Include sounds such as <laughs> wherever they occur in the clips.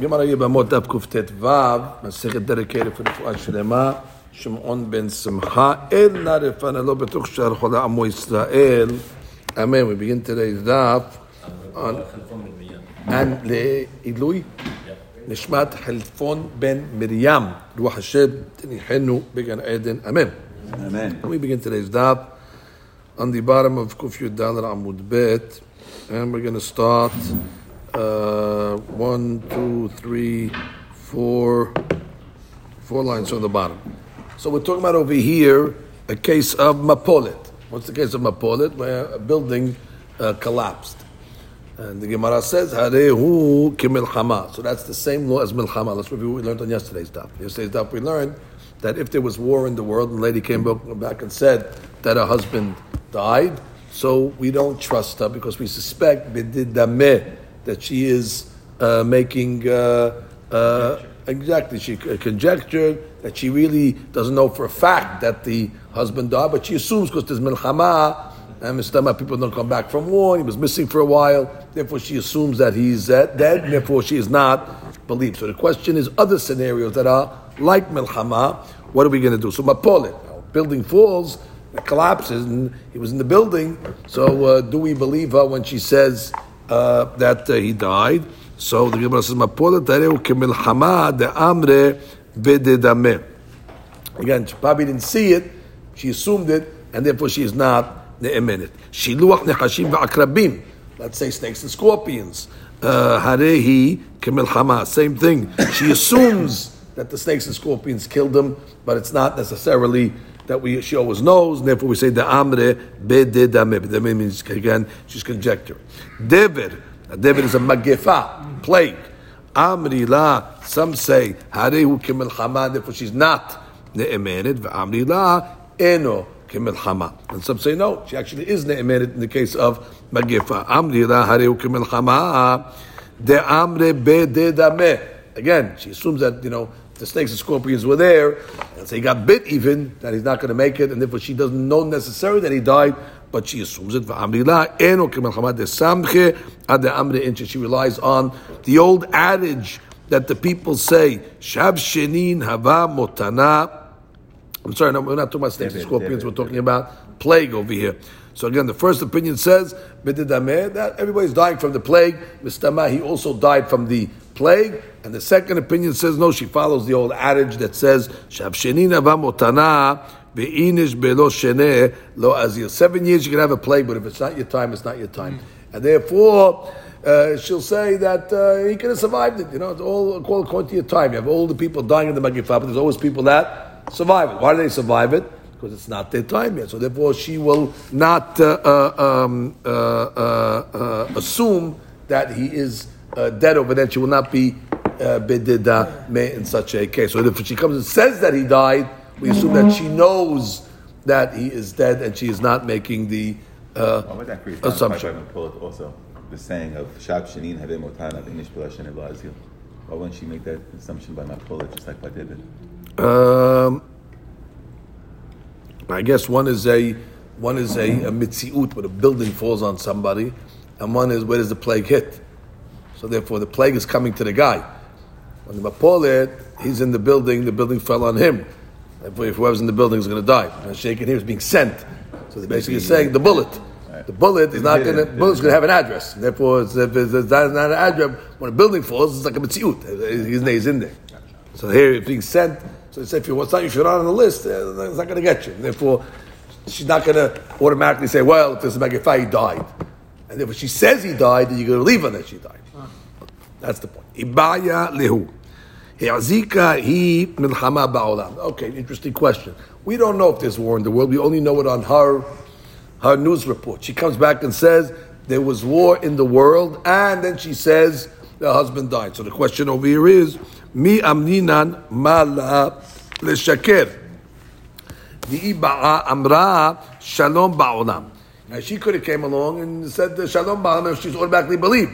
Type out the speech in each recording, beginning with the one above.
Gemara Yevamot Daf Kuftet Vav, Masechet dedicated for the Fuad Shlema, Shimon ben Simcha, El Narefan Elo Betuch Shar Chola Amo Israel. Amen. We begin today's Daf on and Le'ilui, Nishmat Helfon ben Miriam, Ruach Hashem, Tenihenu, Began Eden. Amen. Amen. And we begin today's Daf on the bottom of Kuf Dalar Amud Bet, and we're going to start uh, one, two, three, four, four lines from the bottom. So we're talking about over here a case of Mapolet. What's the case of Mapolet? Where a building uh, collapsed. And the Gemara says, Harehu kimilchama. So that's the same law as milchama. Let's review what we learned on yesterday's daf. Yesterday's daf we learned that if there was war in the world, and the lady came back and said that her husband died, so we don't trust her because we suspect bididameh that she is uh, making uh, uh, exactly she uh, conjectured that she really doesn't know for a fact that the husband died, but she assumes because there's milchama and Mr. people don't come back from war. He was missing for a while. Therefore, she assumes that he's dead. And therefore, she is not believed. So the question is other scenarios that are like Milchama. What are we going to do? So Mapolit, building falls, it collapses, and he was in the building. So uh, do we believe her when she says uh, that uh, he died. So the Gemara says, "Mapola tareu kemilchama de amre bededame." Again, she probably didn't see it; she assumed it, and therefore she is not ne'emenet. Shiluach nechashim va'akrabim. Let's say snakes and scorpions. Uh, Harehi kemilchama. Same thing. She assumes that the snakes and scorpions killed him, but it's not necessarily that we she always knows, and therefore we say the amre bededame. That means again she's conjecturing. Dever, Dever is a magefa, plague. Amri la, some say harehu kemilchama, therefore she's not ne'emenet. Amri la eno kemilchama. And some say no, she actually is ne'emenet in the case of magifa. Amri la hareu kemilchama de amre bededame. Again, she assumes that you know the snakes and scorpions were there, and so he got bit even that he's not going to make it, and therefore she doesn't know necessarily that he died. But she assumes it. Amri la eno kemilchama de samche ad de amre inche. She relies on the old adage that the people say, Shab shenin hava motana I'm sorry, no, we're not talking about snakes and scorpions. We're talking about plague over here. So again, the first opinion says that everybody's dying from the plague. Mistama, he also died from the plague. And the second opinion says no. She follows the old adage that says vamotana ve'inish belo shene lo azir. Seven years you can have a plague, but if it's not your time, it's not your time. And therefore. Uh, she'll say that uh, he could have survived it. You know, it's all according to your time. You have all the people dying in the Magifah, but there's always people that survive it. Why do they survive it? Because it's not their time yet. So therefore, she will not uh, uh, um, uh, uh, assume that he is Uh, dead over there. She will not be uh, bedida me in such a case. So if she comes and says that he died, we assume that she knows that he is dead and she is not making the uh, would that create assumption. Also, the saying of Shab Shanin Have Motana Vinish B'Lashen Elazil. Why wouldn't she make that assumption by Mapola, just like by Dever? Um, I guess one is a one is a, a mitziut where a building falls on somebody, and one is where does the plague hit? So therefore, the plague is coming to the guy. When the mapolet, he's in the building, the building fell on him. Therefore, if whoever's in the building is going to die. And shaking here is being sent. So they're basically saying the bullet. The bullet is not going to. Bullet's going to have an address. Therefore, it's, if it's, it's not an address, when a building falls, it's like a mitziut. His name is in there. So here, it's being sent, so say if you what's not if you're not on the list, uh, it's not going to get you. Therefore, she's not going to automatically say, well, if there's a Megafai, he died. And if she says he died, then you're going to believe her that she died. That's the point. Ibaya lehu. He'azika hi milchama ba'olam. Okay, interesting question. We don't know if there's war in the world. We only know it on her, her news report. She comes back and says there was war in the world, and then she says the husband died. So the question over here is, mi amninan mala leshaker. Amra shalom ba'olam. Now she could have came along and said the shalom ba'olam she's automatically believed.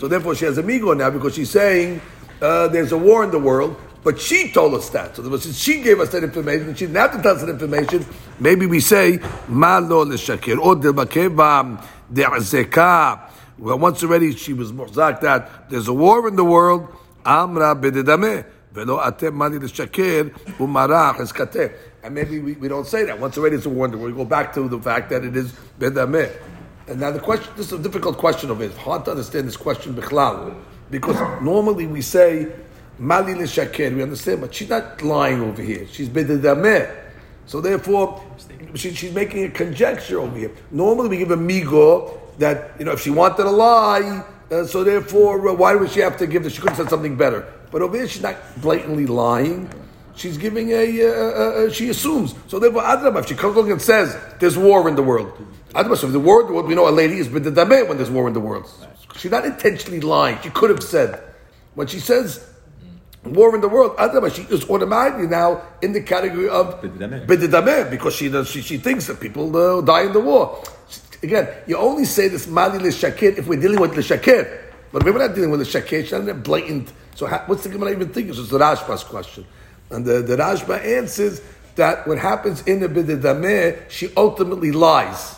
So therefore she has a migo now because she's saying uh, there's a war in the world, but she told us that. So since she gave us that information, she didn't have to tell us that information. Maybe we say ma lo leshaker or debakeva de'azeka. Well, once already she was murzak that there's a war in the world, Amra b'dedameh. Velo atem mani l'shaker umarach eskateh. And maybe we, we don't say that. Once already it's a wonder. We go back to the fact that it is b'dameh. And now the question, this is a difficult question of it. It's hard to understand this question bichlal. Because normally we say, mali l'shaker, we understand, but she's not lying over here. She's b'dameh. So therefore, she, she's making a conjecture over here. Normally we give a migo that, you know, if she wanted to lie, uh, so therefore, uh, why would she have to give this? She could have said something better. But over here, she's not blatantly lying. She's giving a, uh, uh, uh she assumes. So therefore, Adrabah, if she comes along and says, there's war in the world. So if the war, we know a lady is b'dedameh when there's war in the world. She's not intentionally lying. She could have said. When she says, war in the world, she is automatically now in the category of b'dedameh because she, she, she thinks that people uh, die in the war. Again, you only say this mali l'shakir if we're dealing with l'shakir. But we're not dealing with l'shakir, she's not blatant. So how, what's the Gemara even thinking? So it's the Rashba's question. And the, the Rashba answers that what happens in the bididameh, she ultimately lies.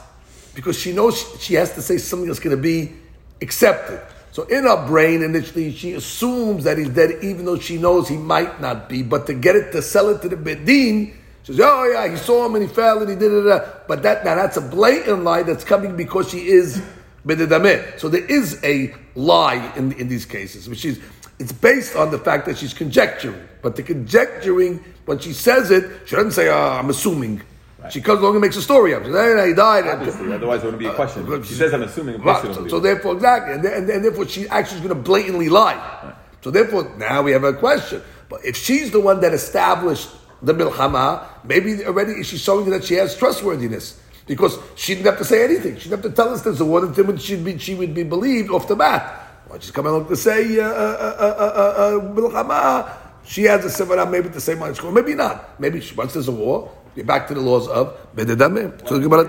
Because she knows she, has to say something that's going to be accepted. So in her brain, initially, she assumes that he's dead, even though she knows he might not be. But to get it to sell it to the bedin, she says, "Oh yeah, he saw him and he fell and he did it." But that now that's a blatant lie that's coming because she is bedidameh. So there is a lie in in these cases, which is it's based on the fact that she's conjecturing. But the conjecturing, when she says it, she doesn't say, oh, "I'm assuming." Right. She comes along and makes a story up. She says, hey, he died. Obviously, otherwise it wouldn't be a question. Uh, she says, I'm assuming. Right. So, so, therefore, exactly. And, and, and, therefore, she actually is going to blatantly lie. Right. So therefore, now we have a question. But if she's the one that established the milchama, maybe already she's showing that she has trustworthiness. Because she didn't have to say anything. She didn't have to tell us there's a word that she'd be, she would be believed off the bat. Well, she's coming along to say, uh, uh, uh, she has a sevara maybe the same mind school, maybe not. Maybe she, once there's a war, you're back to the laws of bededamim. So the Gemara.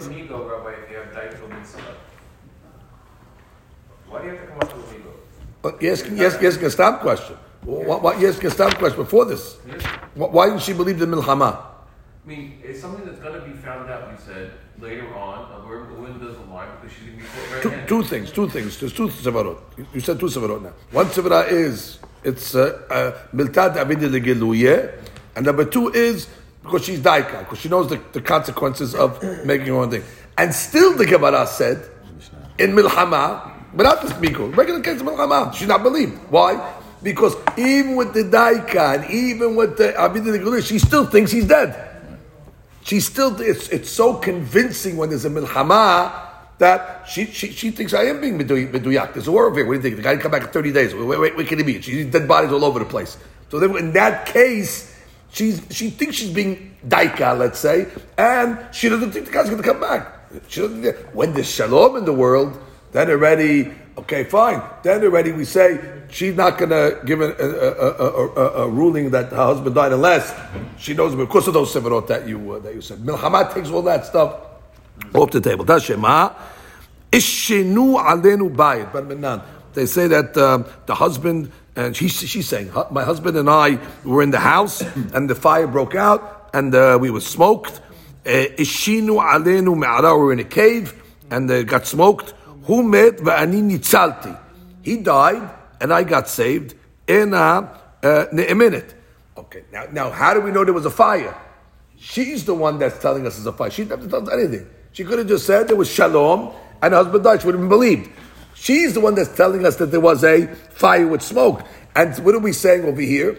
Why do you have to come up with a Yes, yes, yes, stop question. Why, why, yes, stop question before this. Why didn't she believe the milchama? I mean, it's something that's going to be found out. You said later on, where woman doesn't lie because she's going to be two, two things. Two things. There's two sevarot. You said two sevarot now. One sevara is it's uh, uh, miltad avidah legeluye, and number two is because she's daika, because she knows the, the consequences of making her own thing. And still, the Gemara said in milhama, without this mikol, regular case of milhama, she's not believed. Why? Because even with the daika and even with the legeluye, she still thinks he's dead. She still, it's, it's so convincing when there's a milhama that she, she, she thinks I am being meduyak. There's a war over here. What do you think? The guy come back in 30 days. Wait, wait, where can he be? She's dead bodies all over the place. So then in that case, she's, she thinks she's being daika, let's say, and she doesn't think the guy's going to come back. She doesn't, when there's shalom in the world, then already, okay, fine. Then already we say she's not going to give a, a, a, a, ruling that her husband died unless she knows because of those severot that you uh, that you said. Milhamat takes all that stuff off the table. Tashema ishenu alenu bayit. But they say that um, the husband and she, she's saying my husband and I were in the house and the fire broke out and uh, we were smoked. Uh, ishinu alenu me'ara. We were in a cave and uh, got smoked. Who met va'ani nitzalti. He died and I got saved in a, a minute. Okay, now, now how do we know there was a fire? She's the one that's telling us there's a fire. She never tells anything. She could have just said there was shalom and her husband died. She would have been believed. She's the one that's telling us that there was a fire with smoke. And what are we saying over here?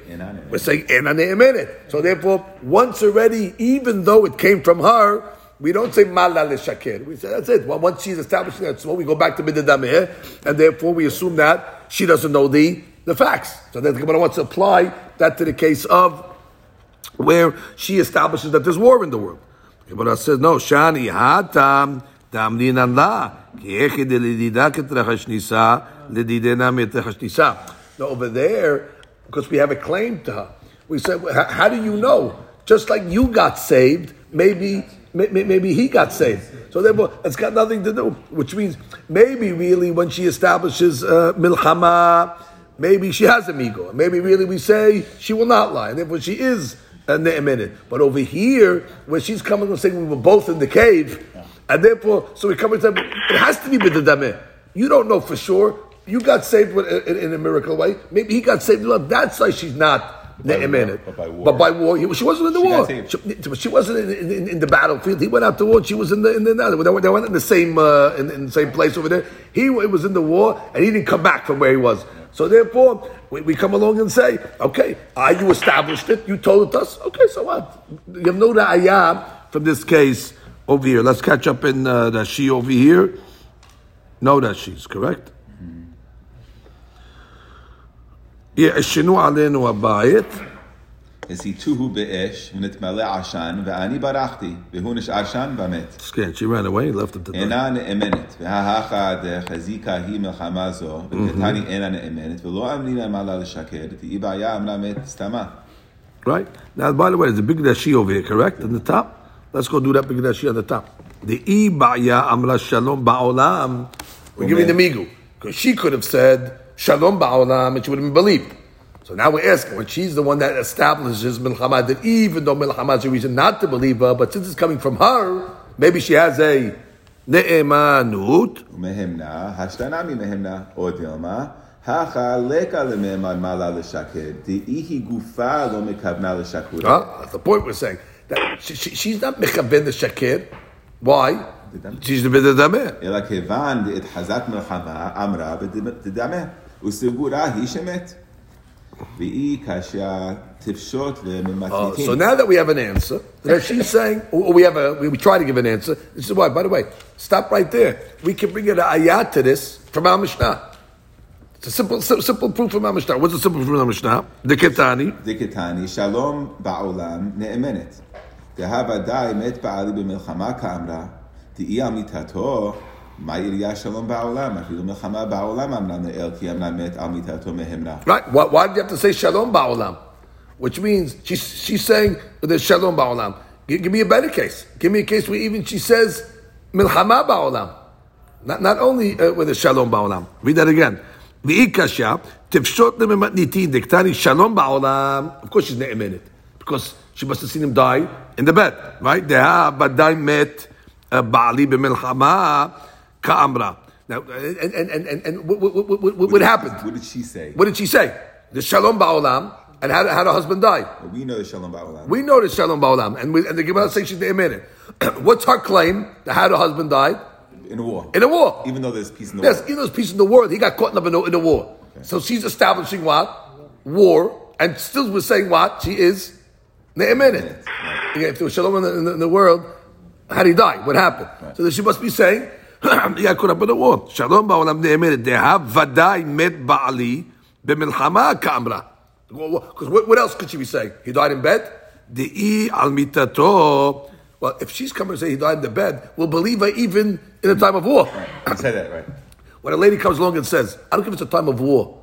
We're saying in a minute. So therefore, once already, even though it came from her, we don't say mala le shakir. We say that's it. Well, once she's establishing that smoke, we go back to midadameh, and therefore we assume that she doesn't know the, the facts. So then the Gemara wants to apply that to the case of where she establishes that there's war in the world. The Gemara says, no, shani hatam tamrinan la, Now over there, because we have a claim to her, we said, how do you know? Just like you got saved, maybe maybe he got saved. So therefore, it's got nothing to do. Which means maybe really when she establishes uh, milchama, maybe she has a migo. Maybe really we say she will not lie, and therefore she is a minute. But over here, where she's coming and saying we were both in the cave, and therefore, so we come and say it has to be b'dadameh. You don't know for sure. you got saved with, in, in a miracle way. Maybe he got saved in love. That's why she's not By war, but by war. But by war, he- she wasn't in the She war. She, she wasn't in, in, in the battlefield. He went out to war. She was in the in the. They went, they went in the same uh, in, in the same place over there. He was in the war, and he didn't come back from where he was. So therefore, we, we come along and say, okay, ah, you established it. You told it to us. Okay, so what? You have no ra'ayah from this case over here. Let's catch up in uh, Rashi over here. No Rashi's correct. יעשנו עלינו הבית, הסיתוהו באש ונתמלא עשן ואני ברחתי והוא נשאר שם ומת. Scan, she ran away, left him to die. אינה נאמנת, והאחד חזיקה היא מלחמה זו, וקטני אינה נאמנת, ולא אמרינן מעלה לשקר, תהי בעיה אמרה מת סתמה. Right? Now, by the way, there's a big dashi over here, correct? On the top? Let's go do that big dashi on the top. The i ba'ya amra shalom ba'olam. We're giving the migu. Because she could have said shalom ba'olam and she would have been believed. So now we're asking, when she's the one that establishes milchama, that even though milchama is a reason not to believe her, but since it's coming from her, maybe she has a ne'emanut. ומהמנה, השתנה ממהמנה, או דילמה, הכה לקה למהמן מעלה לשקר, דהי היא גופה לא מכוונה לשקורה. Huh? That's the point we're saying. That she, she, she's not mechaben the shakir. Why? She's the bit of the אלא כיוון דאת חזת מלחמה אמרה בדמה, וסגורה היא שמת. והיא כאשר תפשוט Oh, לממתניתים. so now that we have an answer, that she's saying, or we have a, we, we try to give an answer. This is why. By the way, stop right there. We can bring an ayat to this from our Mishnah. It's a simple, sim- simple proof from our Mishnah. What's the simple proof from our Mishnah? The Ketani. דקתני, שלום בעולם נאמנת. דהה ודאי מת בעלי במלחמה כאמרה, תהי על מיתתו, מה יריה שלום בעולם? אפילו מלחמה בעולם אמרה לאל, כי אמרה מת על מיתתו מהמרה. Right? Why, why did you have to say shalom ba'olam? Which means she's, she's saying there's shalom ba'olam. Give, give me a better case. Give me a case where even she says milchama ba'olam. Not, not only uh, with the shalom ba'olam. Read that again. V'ikasha tifshot lemematnitin diktani shalom ba'olam. Of course she's ne'emenet. Because she must have seen him die in the bed. Right? Deha badai met ba'ali b'milchama ka'amra. Now, and, and, and, and, and what, what, what, what, what happened? What did she say? What did she say? The shalom ba'olam, and how, how her husband died. We know the shalom ba'olam. We know the shalom ba'olam, and, we, and the Gemara says she's the minute. <clears throat> What's her claim? That how her husband died in a war. in a war. Even though there's peace in the Yes, war. even though there's peace in the world, he got caught up in a, in a war. So she's establishing what war, and still we're saying what she is ne'emenet. Okay, if there was shalom in the, in the, in the world, how did he die? What happened? So then she must be saying he got caught up in a war. Shalom ba'olam ne'emenet. Deha vaday met ba'ali b'milchama ka'amra. Because what, what else could she be saying? He died in bed. De'i al mitato. Well, if she's coming to say he died in the bed, we'll believe her even in a time of war. You Say that, right? When a lady comes along and says, I don't care if it's a time of war.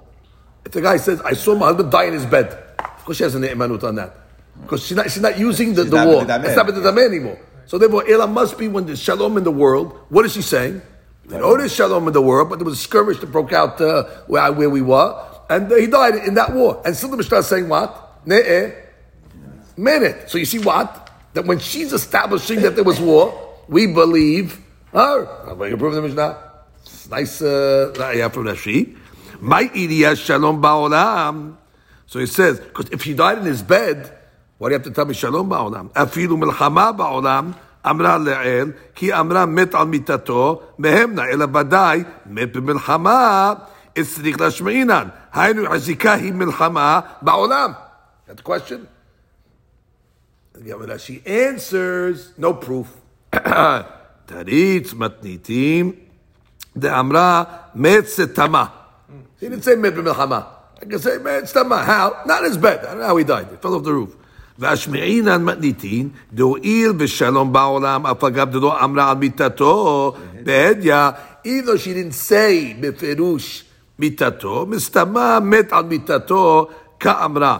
If the guy says, I saw my husband die in his bed, of course she has an imanut on that. Because she's not, she's not using the, She's the not war. It's not b'dameh anymore. So therefore, Ela must be when there's shalom in the world. What is she saying? We know there's shalom in the world, but there was a skirmish that broke out uh, where, where we were. And uh, he died in that war. And still the Mishnah is saying what? Ne'eh. Minute. So you see what? That when she's establishing that there was war, we believe her. Going to prove the Mishnah. It's nice uh, from Rashi. My idiyah shalom ba'olam. So he says, because if he died in his bed, why do you have to tell me shalom ba'olam? Afilu milchama ba'olam. אמרה לעיל, כי אמרה מת על מיתתו, מהמנה, אלא ודאי מת במלחמה, צריך להשמעינן. היינו, הזיקה היא מלחמה בעולם. That's the question? Gemara, she answers, no proof. <clears throat> תריץ מתניתים, דאמרה מת סתמה. He didn't say מת במלחמה. I can say מת סתמה. How? Not in his bed. I don't know how he died. He fell off the roof. והשמעינן מתניתין, דואיל בשלום בעולם, אף אגב דלא אמרה על מיתתו, בהדיא, even though she didn't say בפירוש מיתתו, מסתמה מת על מיתתו כאמרה.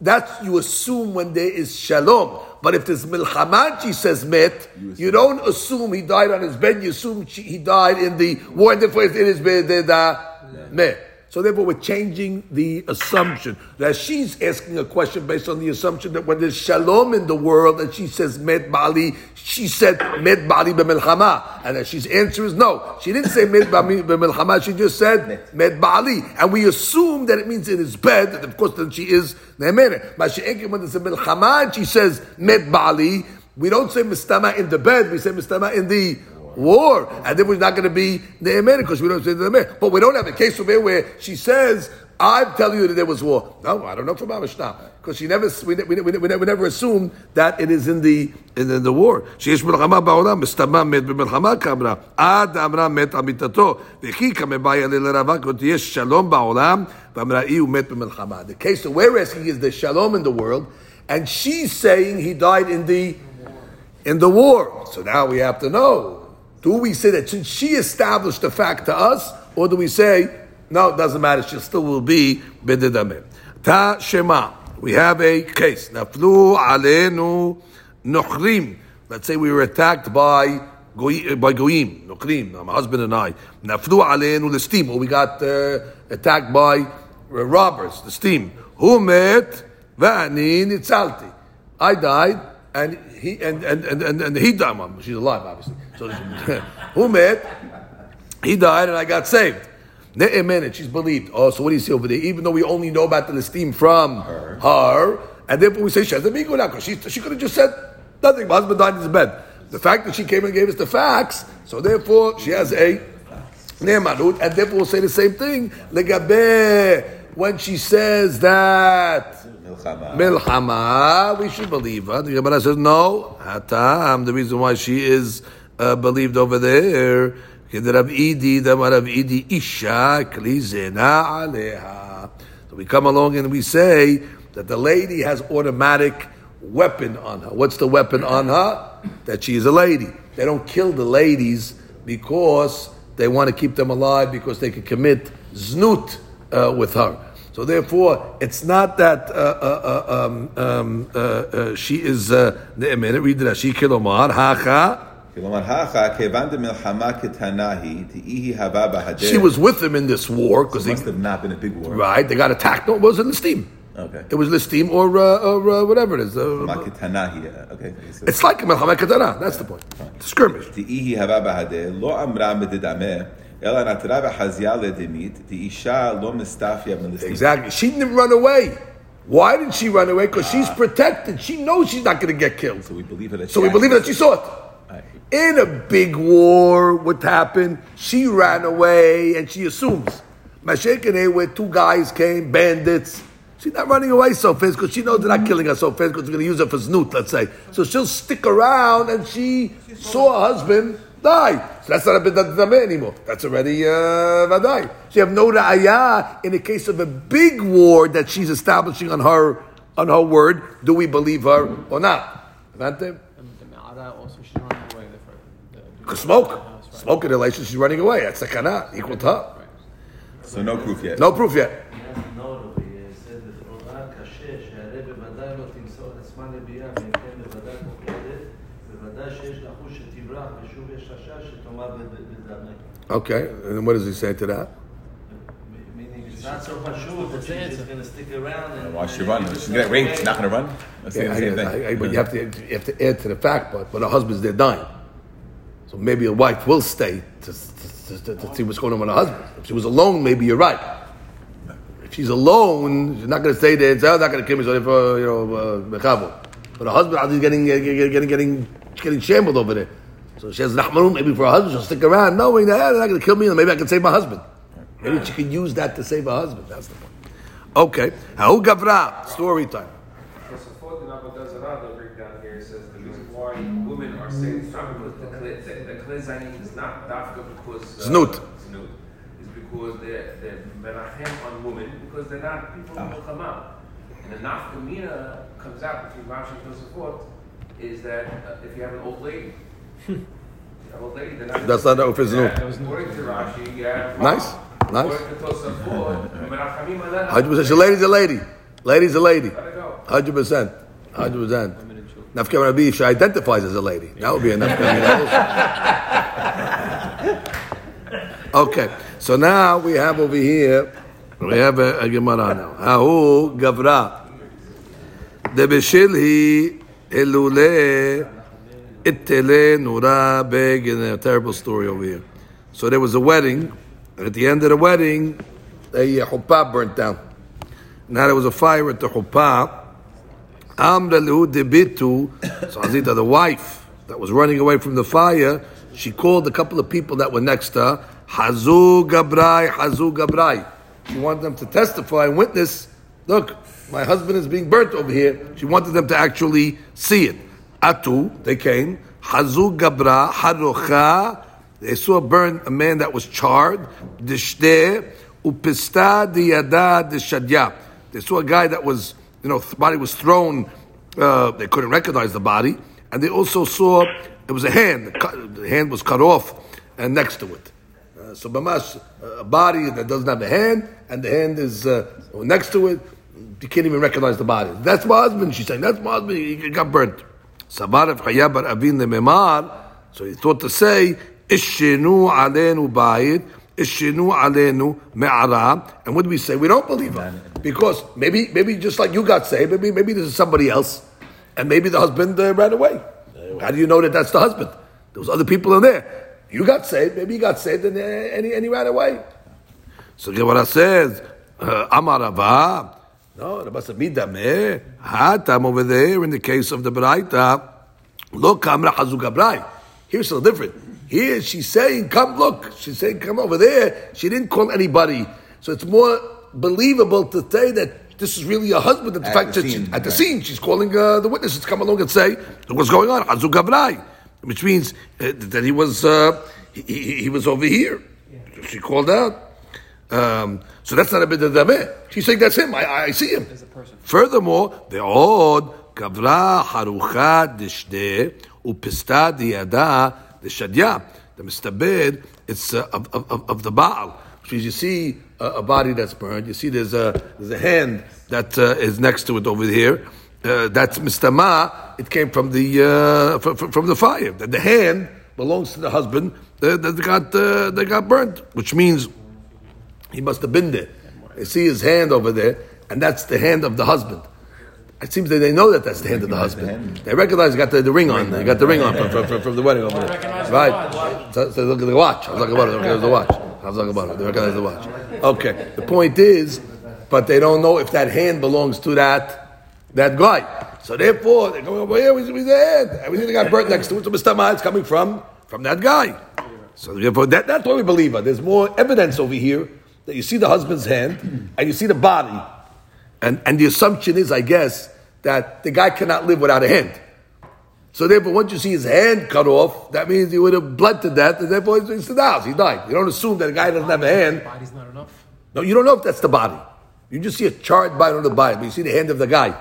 That's you assume when there is shalom. But if there's milchama, she says met, you don't assume he died on his bed. You assume she, he died in the war. And therefore, it is bed met. So therefore, we're changing the assumption that she's asking a question based on the assumption that when there's shalom in the world, and she says med bali, she said med bali b'milchama, and that she's answer is no. She didn't say med bali b'milchama. She just said med bali, and we assume that it means in his bed. And of course, then she is ne'emene. But she when there's a milchama, and she says med bali. We don't say mistama in the bed. We say mistama in the war, and then we're not going to be ne'emen because we don't say ne'emen. But we don't have a case over here where she says, "I'm telling you that there was war." No, I don't know from Amishna because she never we, we, we, we, never, we never assumed that it is in the in, in the war. שיש מלחמה בעולם, מסתמה מת במלחמה כאמרה, עד אמרה מת על מיתתו, וכי כמבעיה לרבה, כי יש שלום בעולם, ואמרה אי הוא מת במלחמה. The case that we're asking is the shalom in the world, and she's saying he died in the in the war. So now we have to know do we say that since she established the fact to us, or do we say, no, it doesn't matter, she still will be bididamim? Ta Shema. We have a case. Naflu alenu nochrim. Let's say we were attacked by by goyim, nochrim, my husband and I. Naflu alenu listim. Or we got uh, attacked by uh, robbers, the steam. Who met? Va'ani nitzalti. I died, and he and and and and, and he died. She's alive, obviously. So who met? He died, and I got saved. Ne'emenet, she's believed. Oh, so what do you see over there? Even though we only know about the listim from her, her and therefore we say she has a now because she, she could have just said nothing. My husband died in his bed. The fact that she came and gave us the facts, so therefore she has a ne'emanut, and therefore we'll say the same thing. Legabe when she says that milchama, we should believe her. The Gemara says no. Hatam, the reason why she is uh, believed over there. So we come along and we say that the lady has automatic weapon on her. What's the weapon on her? That she is a lady. They don't kill the ladies because they want to keep them alive because they can commit znut uh, with her. So therefore, it's not that uh, uh, uh um, um, uh, uh, she is ne'emenet. Read it. She kilomar hacha. She was with them in this war because so must have not been a big war, right? They got attacked. No, it wasn't the steam. Okay. It was the steam or uh, or uh, whatever it is. Uh, okay. It's like a Melchama Katana. That's the point. The skirmish. Exactly. She didn't run away. Why did she run away? Because she's protected. She knows she's not going to get killed. So we believe her that. So we believe that she saw it in a big war, what happened? She ran away and she assumes. Mashekene, where two guys came, bandits. She's not running away so fast because she knows they're not killing her so fast because they're going to use her for snoot, let's say. So she'll stick around and she saw her husband die. So that's not a bidadame anymore. That's already uh, vadai. She have no ra'ayah in the case of a big war that she's establishing on her on her word. Do we believe her or not? Because smoke. Smoke in relation, she's running away. That's a sakana, equal to her. So no proof yet. No proof yet. Okay, and what does he say to that? It's not so much sure that she's going to stick around. And, Why she run? She's going to. She's not going to run. That's yeah, the same I, thing. I, I, but you have to you have to add to the fact, but when her husband's there dying. So maybe a wife will stay to, to, to, to, see what's going on with her husband. If she was alone, maybe you're right. If she's alone, she's not going to stay there and say, "I'm not going to kill me." So for you know, uh, but her husband is getting getting getting getting getting shambled over there. So she has rahmanun maybe for her husband. She'll stick around, knowing that they're not going to kill me, and maybe I can save my husband. Maybe she can use that to save her husband. That's the point. Okay, how gavra story time. So, the Nabodazara, they bring down here, says the reason why women are saying Klezanim is not dafka because uh, Znut. Znut. It's because they're, they're menachem on women because they're not people who will come out. And the nafkamina comes out between Rashi and Tosafot is that uh, if you have an old lady, an old lady, not That's not the Znut. According to Rashi, yeah. Nice. Nice. According to Tosafot, menachamim aleh. Hundred percent. A lady's a lady. Lady's a lady. Hundred percent. Hundred percent. Nafka Rabbi, if she identifies as a lady, that would be a Nafka Okay, so now we have over here We have a, a Gemara now. Ahu gavra. Debeshilhi elule ittele nura beg in a terrible story over here. So there was a wedding, and at the end of the wedding, a uh, chuppah burnt down. Now there was a fire at the chuppah. Amra lehu debitu. So Azita, the wife that was running away from the fire, she called a couple of people that were next to her. Hazu Gabrai, Hazu Gabrai. She wanted them to testify and witness. Look, my husband is being burnt over here. She wanted them to actually see it. Atu, they came. Hazu Gabra, Harocha. They saw burn a man that was charred. Dishte, Upista Diyada Dishadya. They saw a guy that was, you know, the body was thrown. Uh, they couldn't recognize the body. And they also saw it was a hand. The, hand was cut off and next to it. Uh, so Bamash, a body that doesn't have a hand, and the hand is uh, next to it, you can't even recognize the body. That's my husband, she's saying. That's my husband, he got burnt. Avin so he thought to say, Ishinu alenu bayit, Ishinu alenu me'ara. And what do we say? We don't believe him. Because maybe, maybe just like you got saved, maybe, maybe this is somebody else, and maybe the husband uh, ran away. How do you know that that's the husband? There was other people in there. You got saved, maybe you got saved, and, uh, and, he, and he ran away. So Gemara says, uh, Amar Rava. No, Rabbi said, Midame. Hatam over there in the case of the Braita. Look, Amra Hazugabrai. Here's little different. Here she's saying, come look. She's saying, come over there. She didn't call anybody. So it's more believable to say that this is really a husband. In At fact, the that she- scene, at the scene, she's calling uh, the witnesses to come along and say what's going on. Hazugabrai, which means uh, that he was uh, he, he, he was over here. She called out. Um, so that's not a bit of dameh. She's saying that's him. I, I see him. Furthermore, the odd kavra harucha dishde upista diada deshadya. The mistabed, it's uh, of, of, of- of the Baal. Means you see a, a body that's burned. You see there's a there's a hand that uh, is next to it over here. Uh, that's mistama. It came from the uh, from, from the fire. The, the hand belongs to the husband uh, that got uh, that got burnt, which means he must have been there. They see his hand over there, and that's the hand of the husband. It seems that they know that that's the hand of the husband. They recognize he got the, the ring on. They got the ring on from, from, from, from the wedding over there. Right. So, so look at the watch. I was talking about it. Recognize the watch. They recognize the watch. Okay. The point is, but they don't know if that hand belongs to that that guy. So therefore, they're going over here. We see the hand. And we see the guy burnt next to it. So Mr. It's coming from from that guy. So therefore, that, that's what we believe on. There's more evidence over here that you see the husband's hand and you see the body. And, and the assumption is, I guess, that the guy cannot live without a hand. So therefore, once you see his hand cut off, that means he would have bled to death, and therefore he's the house. He died. You don't assume that a guy doesn't have a hand. Body's not enough. No, you don't know if that's the body. You just see a charred body on the body, but you see the hand of the guy.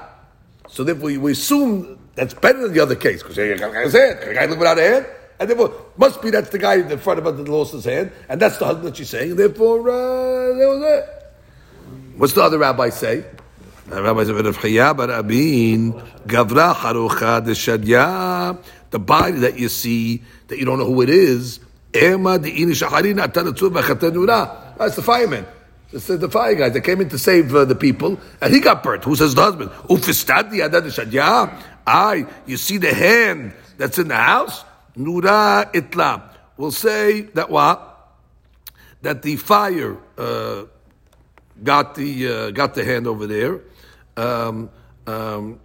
So therefore, we assume that's better than the other case because the guy's hand. The guy live without a hand? And therefore, must be that's the guy in the front of us that lost his hand, and that's the husband that she's saying. And therefore, uh, that was it. What's the other rabbi say? Rabbi said, "Rav Chaya bar Abin, Gavra Harucha Deshadya." The body that you see that you don't know who it is. Ema. That's the fireman. This is the fire guys that came in to save uh, the people, and he got burnt. Who says the husband? Ufistadi adad deshadya. Aye, you see the hand that's in the house. Nura itla. We'll say that what? That the fire. Uh, got the uh, got the hand over there, um, um,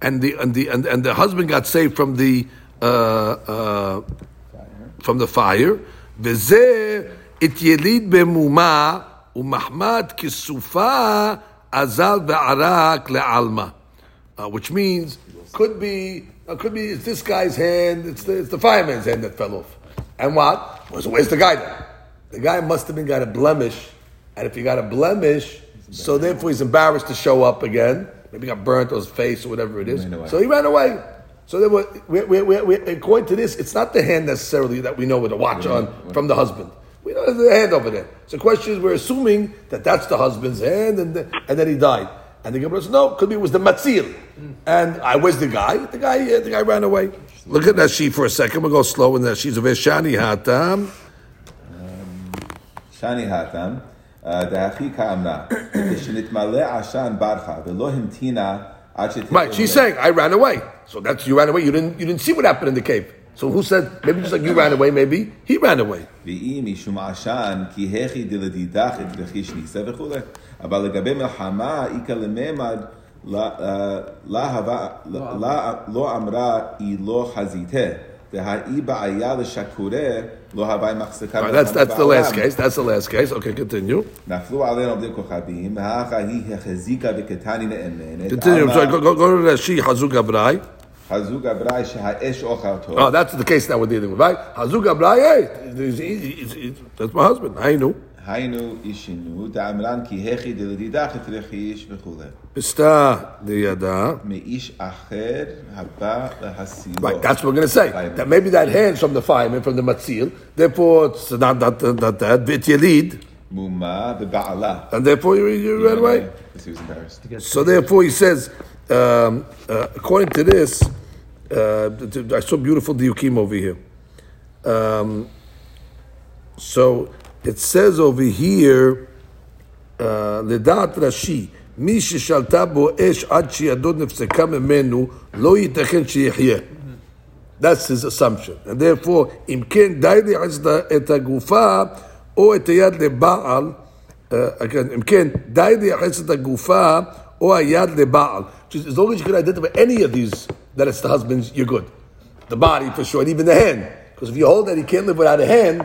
and the and the and, and, the husband got saved from the uh, uh, from the fire. It yelid bemuma kisufa azal ve'arak le'alma, uh, which means could be uh, could be it's this guy's hand, it's the, it's the fireman's hand that fell off, and what? Where's, the guy? The guy must have been got a blemish, and if he got a blemish, so therefore he's embarrassed to show up again. Maybe got burnt on his face or whatever it is. So he ran away. So then, we, we, we, we, according to this, it's not the hand necessarily that we know with a watch on from the husband. We know there's a hand over there. So the question is, we're assuming that that's the husband's hand, and, the, and then he died. And the Gemara says, no, could be it was the matzil. And I was the guy. The guy, uh, the guy ran away. Look at that sheet for a second. We'll go slow in that she's a of Shani Hatam. Shani Hatam. דהכי כאמרה, כשנתמלא עשן ברחה ולא המתינה עד שתהיה... Right, she's saying, I ran away. So that's you ran away. You didn't you didn't see what happened in the cave. So who said maybe just like you ran away, maybe he ran away. ואם משום עשן, כי הכי דלדידך את רכיש ניסה וכולי. אבל לגבי מלחמה, איכא לממד, לא- אה, לא הווה- לא- לא- לא אמרה היא לא חזיתה, That's that's the last case. That's the last case. Okay, continue. Continue. I'm sorry. Go, go, go to Rashi Hazug Abrai. Hazug Abrai shehaesh ocharto. Oh, that's the case that we're dealing with, right? Hazug Abrai. Hey, that's my husband. I know. היינו אישינו, דאמרן כי הכי דלדידך את רכיש וכולי. Pista diyada. מאיש אחר הבא להסילו. Right, that's what we're going to say. That maybe that hand's from the fireman, from the matzil. Therefore, it's not that that that vit yelid, מומה בבעלה. and therefore you, you ran away. Because he was embarrassed. So therefore, he says, um, uh, according to this, uh, th- th- I saw beautiful diukim over here. Um, so it says over here, לדעת רש"י, מי ששלטה בו אש עד שידו נפסקה ממנו, לא ייתכן שיחיה. That's his assumption. And therefore, אם כן, די לייחס את- את הגופה או את היד לבעל, uh, again, אם כן, די לייחס את הגופה או היד לבעל. Just As long as you can identify any of these, that it's the husband's, you're good. The body for sure, and even the hand. Because if you hold that he can't live without a hand,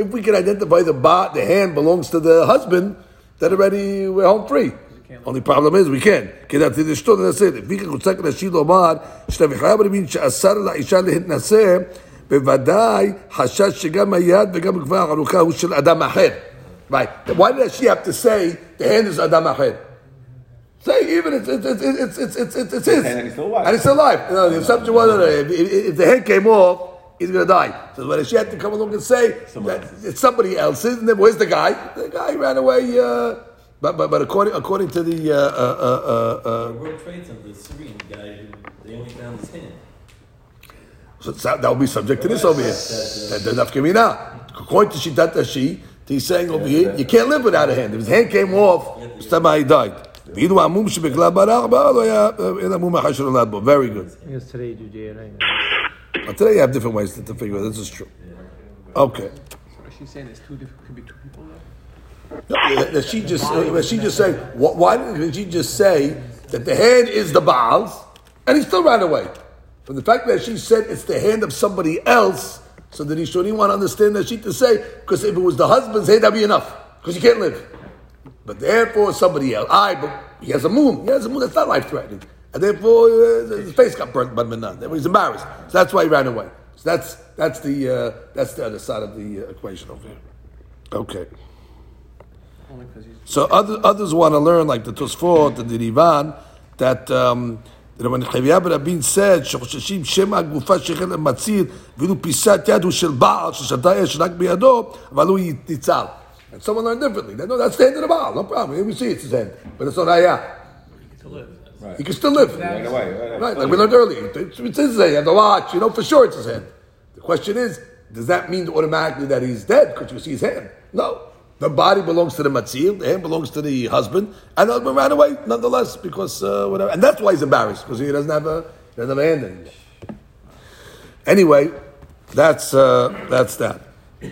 if we can identify the ba- the hand belongs to the husband, then already we're home free. Only problem is we can. כי לדעתי זה שטות ננסה. לפי כך רוצה כנשי לומר, שאתה חייב להבין שאסר לאישה להתנשא, בוודאי חשש שגם היד וגם כבר החלוקה הוא של אדם אחר. Right. Why did she have to say the hand is אדם אחר? Say even it's it's it's it's it's it's, it's, it's his. And he's still alive. And he's still alive. You know, the assumption was that if, if, if the hand came off, he's going to die. So but she had to come along and say that it's somebody else's. And then where's the guy? The guy ran away. Uh, but, but, but according, according to the. Uh, uh, uh, uh, uh World Trade Center, the Syrian guy, they only found his hand. So that will be subject to this over here. The uh, nafkamina. According to Shitat Ashi, he's saying over here, you can't live without a hand. If his hand came off, somebody died. Uh, Very good. Yesterday, Judea, right? But today you have different ways to, to figure it. This is true. Okay. Is she saying there's two different, could be two people there? No, that she just uh, she just say why didn't she just say that the hand is the Baal's and he still ran away? From the fact that she said it's the hand of somebody else, so that he shouldn't want to understand that she to say because if it was the husband's hand, that'd be enough because you can't live. But therefore, somebody else. I, but he has a moon. He has a moon that's not life threatening, and therefore uh, his face got burnt by Manan. Therefore, he's embarrassed. So that's why he ran away. So that's that's the uh, that's the other side of the uh, equation over here. Okay. Only because he's. So other, others want to learn, like the Tosfot and the Rivan, that um, that when Chayviyah ben Rabin said, שחוששים שמא הגופה שייכת למציר, ואילו פיסת יד הוא של בעל, ששתה אש רק בידו, אבל הוא ניצל. And someone learned differently. They know that's the hand of the Baal, no problem. Here we see it's his hand. But it's not Hayah. He can still live. Right away, right away. Right, like we learned earlier. It's, it's his hand. the watch. You know for sure it's his hand. The question is, does that mean automatically that he's dead because you see his hand? No. The body belongs to the matzil. The hand belongs to the husband, and the husband ran away nonetheless because uh, whatever. And that's why he's embarrassed because he doesn't have a he doesn't have a hand anymore. Anyway, that's uh, that's that. He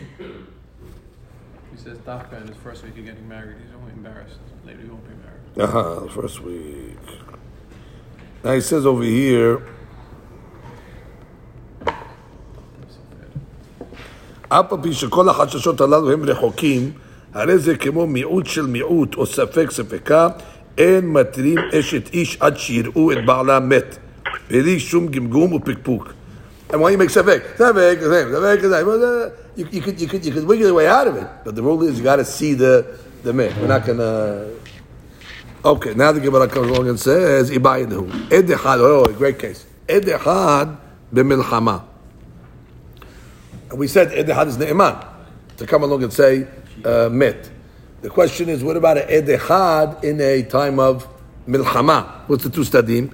says Dafka in his first week of getting married, he's only embarrassed. Later he won't be married. Uh huh. The first week. Now he says over here. אף על פי שכל החששות הללו הם רחוקים, הרי זה כמו מיעוט של מיעוט או ספק ספקה, אין מתירים אשת איש עד שיראו את בעלה מת, בלי שום גמגום ופקפוק. And why you make ספק? ספק, ספק, ספק, ספק. Well, uh, You, you, could, you, could, you could wiggle your way out of it, but the rule is you got to see the, the man. We're not going to... Okay, now the Gemara comes along and says, Ibayidahu. Ed echad, oh, great case. Ed echad b'milchama. We said Ed echad is ne'eman. To come along and say, uh, met. The question is, what about an Ed echad in a time of milchama? What's the two stadim?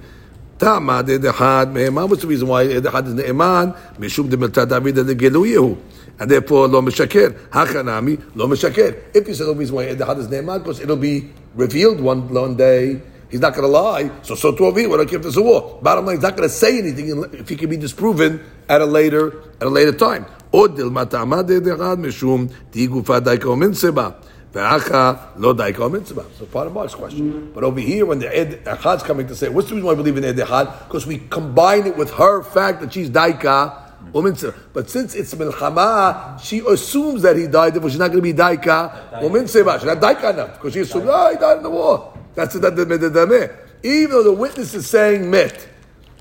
Tama Ed echad me'eman. What's the reason why Ed echad is ne'eman? Mishum de milta David de geluyehu. and therefore lo meshaker. Hachanami lo meshaker. If you say the reason why ed had is ne'eman, because it'll be revealed one one day. He's not going to lie. So so to over here, what if there's a war? Bottom line, he's not going to say anything if he can be disproven at a later at a later time. עוד דלמה טעמה דעד אחד משום תהי גופה דייקה ומינסה בה. ואחא לא דייקה ומינסה בה. So part of Mark's question. But over here, when the Ed Echad's coming to say, what's the reason why I believe in Ed Echad? Because we combine it with her fact that she's daika but since it's milchama, she assumes that he died, therefore she's not going to be daika uminsir. She's not daika enough because she assumes, oh, ah, he died in the war. That's the Even though the witness is saying mit,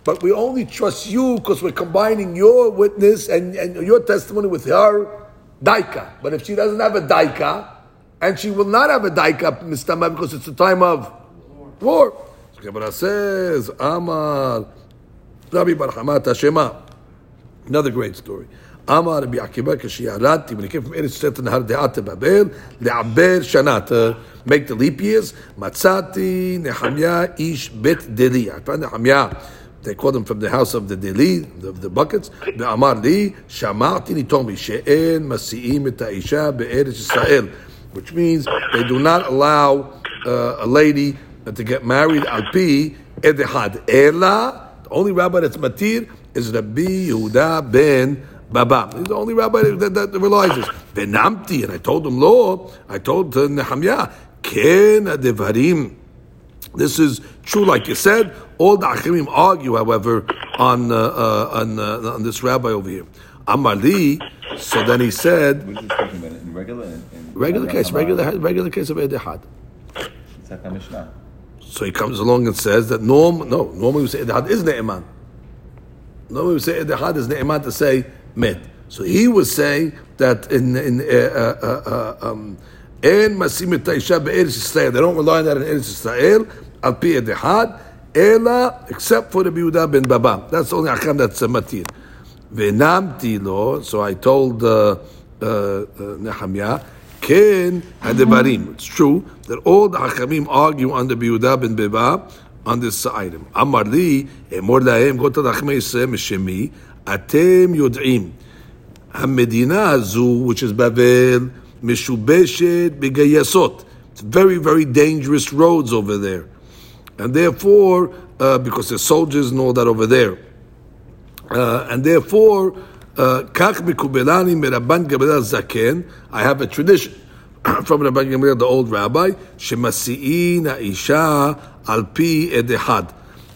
but we only trust you because we're combining your witness and, and your testimony with her daika. But if she doesn't have a daika, and she will not have a daika mistama because it's the time of war. Gemara says, Amar Rabbi Barhamata Shema. Another great story. אמר רבי עקיבא כשירדתי when he came from ארץ ישראל נהר דעת בבל לעבר שנה to make the leap years מצאתי נחמיה איש בית דלי I found נחמיה they called him from the house of the Deli, the, the buckets, ואמר לי, שמעתי, he told me, שאין מסיעים את האישה בארץ ישראל, which means they do not allow uh, a lady to get married al pi ed echad. Ela, the only rabbi that's matir is Rabbi Yehuda ben Baba. He's the only rabbi that, that, that realizes. Venamti, and I told him, lo, I told uh, Nehemiah, ken devarim. This is true, like you said. All the Achimim argue, however, on uh, uh, on, uh, on this rabbi over here. Amali. So then he said, is it speaking about? It in regular, in, in regular case, regular regular case of Edihad. It's like. So he comes along and says that norm, no, normally we say Edihad is Ne'eman. Normally we would say Edihad is Ne'eman to say Met. So he was saying that in in uh, uh, uh, um, En masim et Isha be'eretz Yisrael. They don't rely on that in Eretz Yisrael. Al pi Edihad. Ela, except for the Yehuda ben Baba. That's the only Acham that's a matir. Venamti lo. So I told uh, uh, Nehemiah, Ken hadebarim. It's true that all the Hakamim argue on the Yehuda ben Baba on this item. Amar li, emor lahem, go to the Achmei Yisrael, mishemi, atem yod'im. המדינה הזו, which is Babel, משובשת בגייסות. It's very, very dangerous roads over there. And therefore, uh, because there's soldiers and all that over there. Uh, and therefore, כך מקובלני מרבן גמליאל זקן, I have a tradition <clears throat> from Rabban Gamliel, the old rabbi, שמסיעין האישה על פי עד אחד.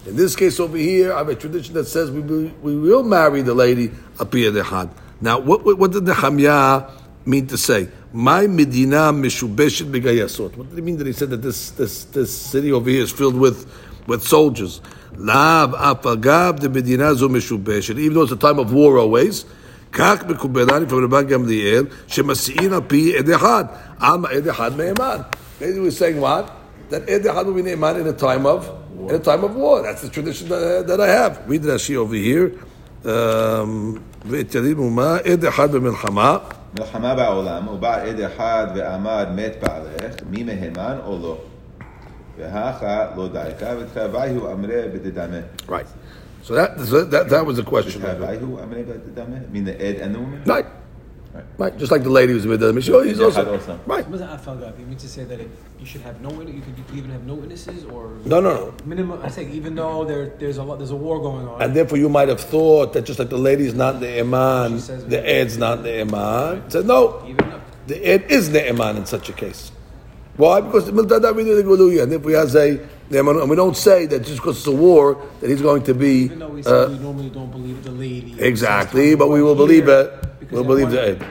In this case over here, I have a tradition that says we will, we will marry the lady al pi עד אחד. Now, what, what, what did Nehemiah mean to say? My medina meshubeshet begayasot. What did he mean that he said that this, this, this city over here is filled with, with soldiers? Lav apagav de medina zo meshubeshet. Even though it's a time of war always. כך מקובלני from רבן גמליאל, שמסיעין על פי עד אחד. עם עד אחד נאמן. Basically we're saying what? That עד אחד will be נאמן in a time of, in a time of war. That's the tradition that, that I have. Read Rashi over here. Um, ואת ידין אומה, עד אחד במלחמה. מלחמה בעולם, ובא עד אחד ואמר מת בעלך, מי מהימן או לא? והכה לא דייקה, ותחוויהו אמרה בדדמה. Right. So that, so that, that was the question. ותחוויהו אמרה בדדמה? I mean the Ed and the woman? Right. Right. Just like the lady was with them. Sure, he's also, also. Right. What does afagav? You mean to say that it, you should have no witness? You could, even have no witnesses, or No, no, no. minimum? I say even though there, there's a lot, there's a war going on. And therefore, you might have thought that just like the lady's not the iman, She says- the ed's not the iman. Said no, even the ed is the iman in such a case. Why? Because the miltada really the guluya. And if we have a and we don't say that just because it's a war that he's going to be even though we say uh, we normally don't believe the lady. exactly, but we will believe it. We'll believe the Ed,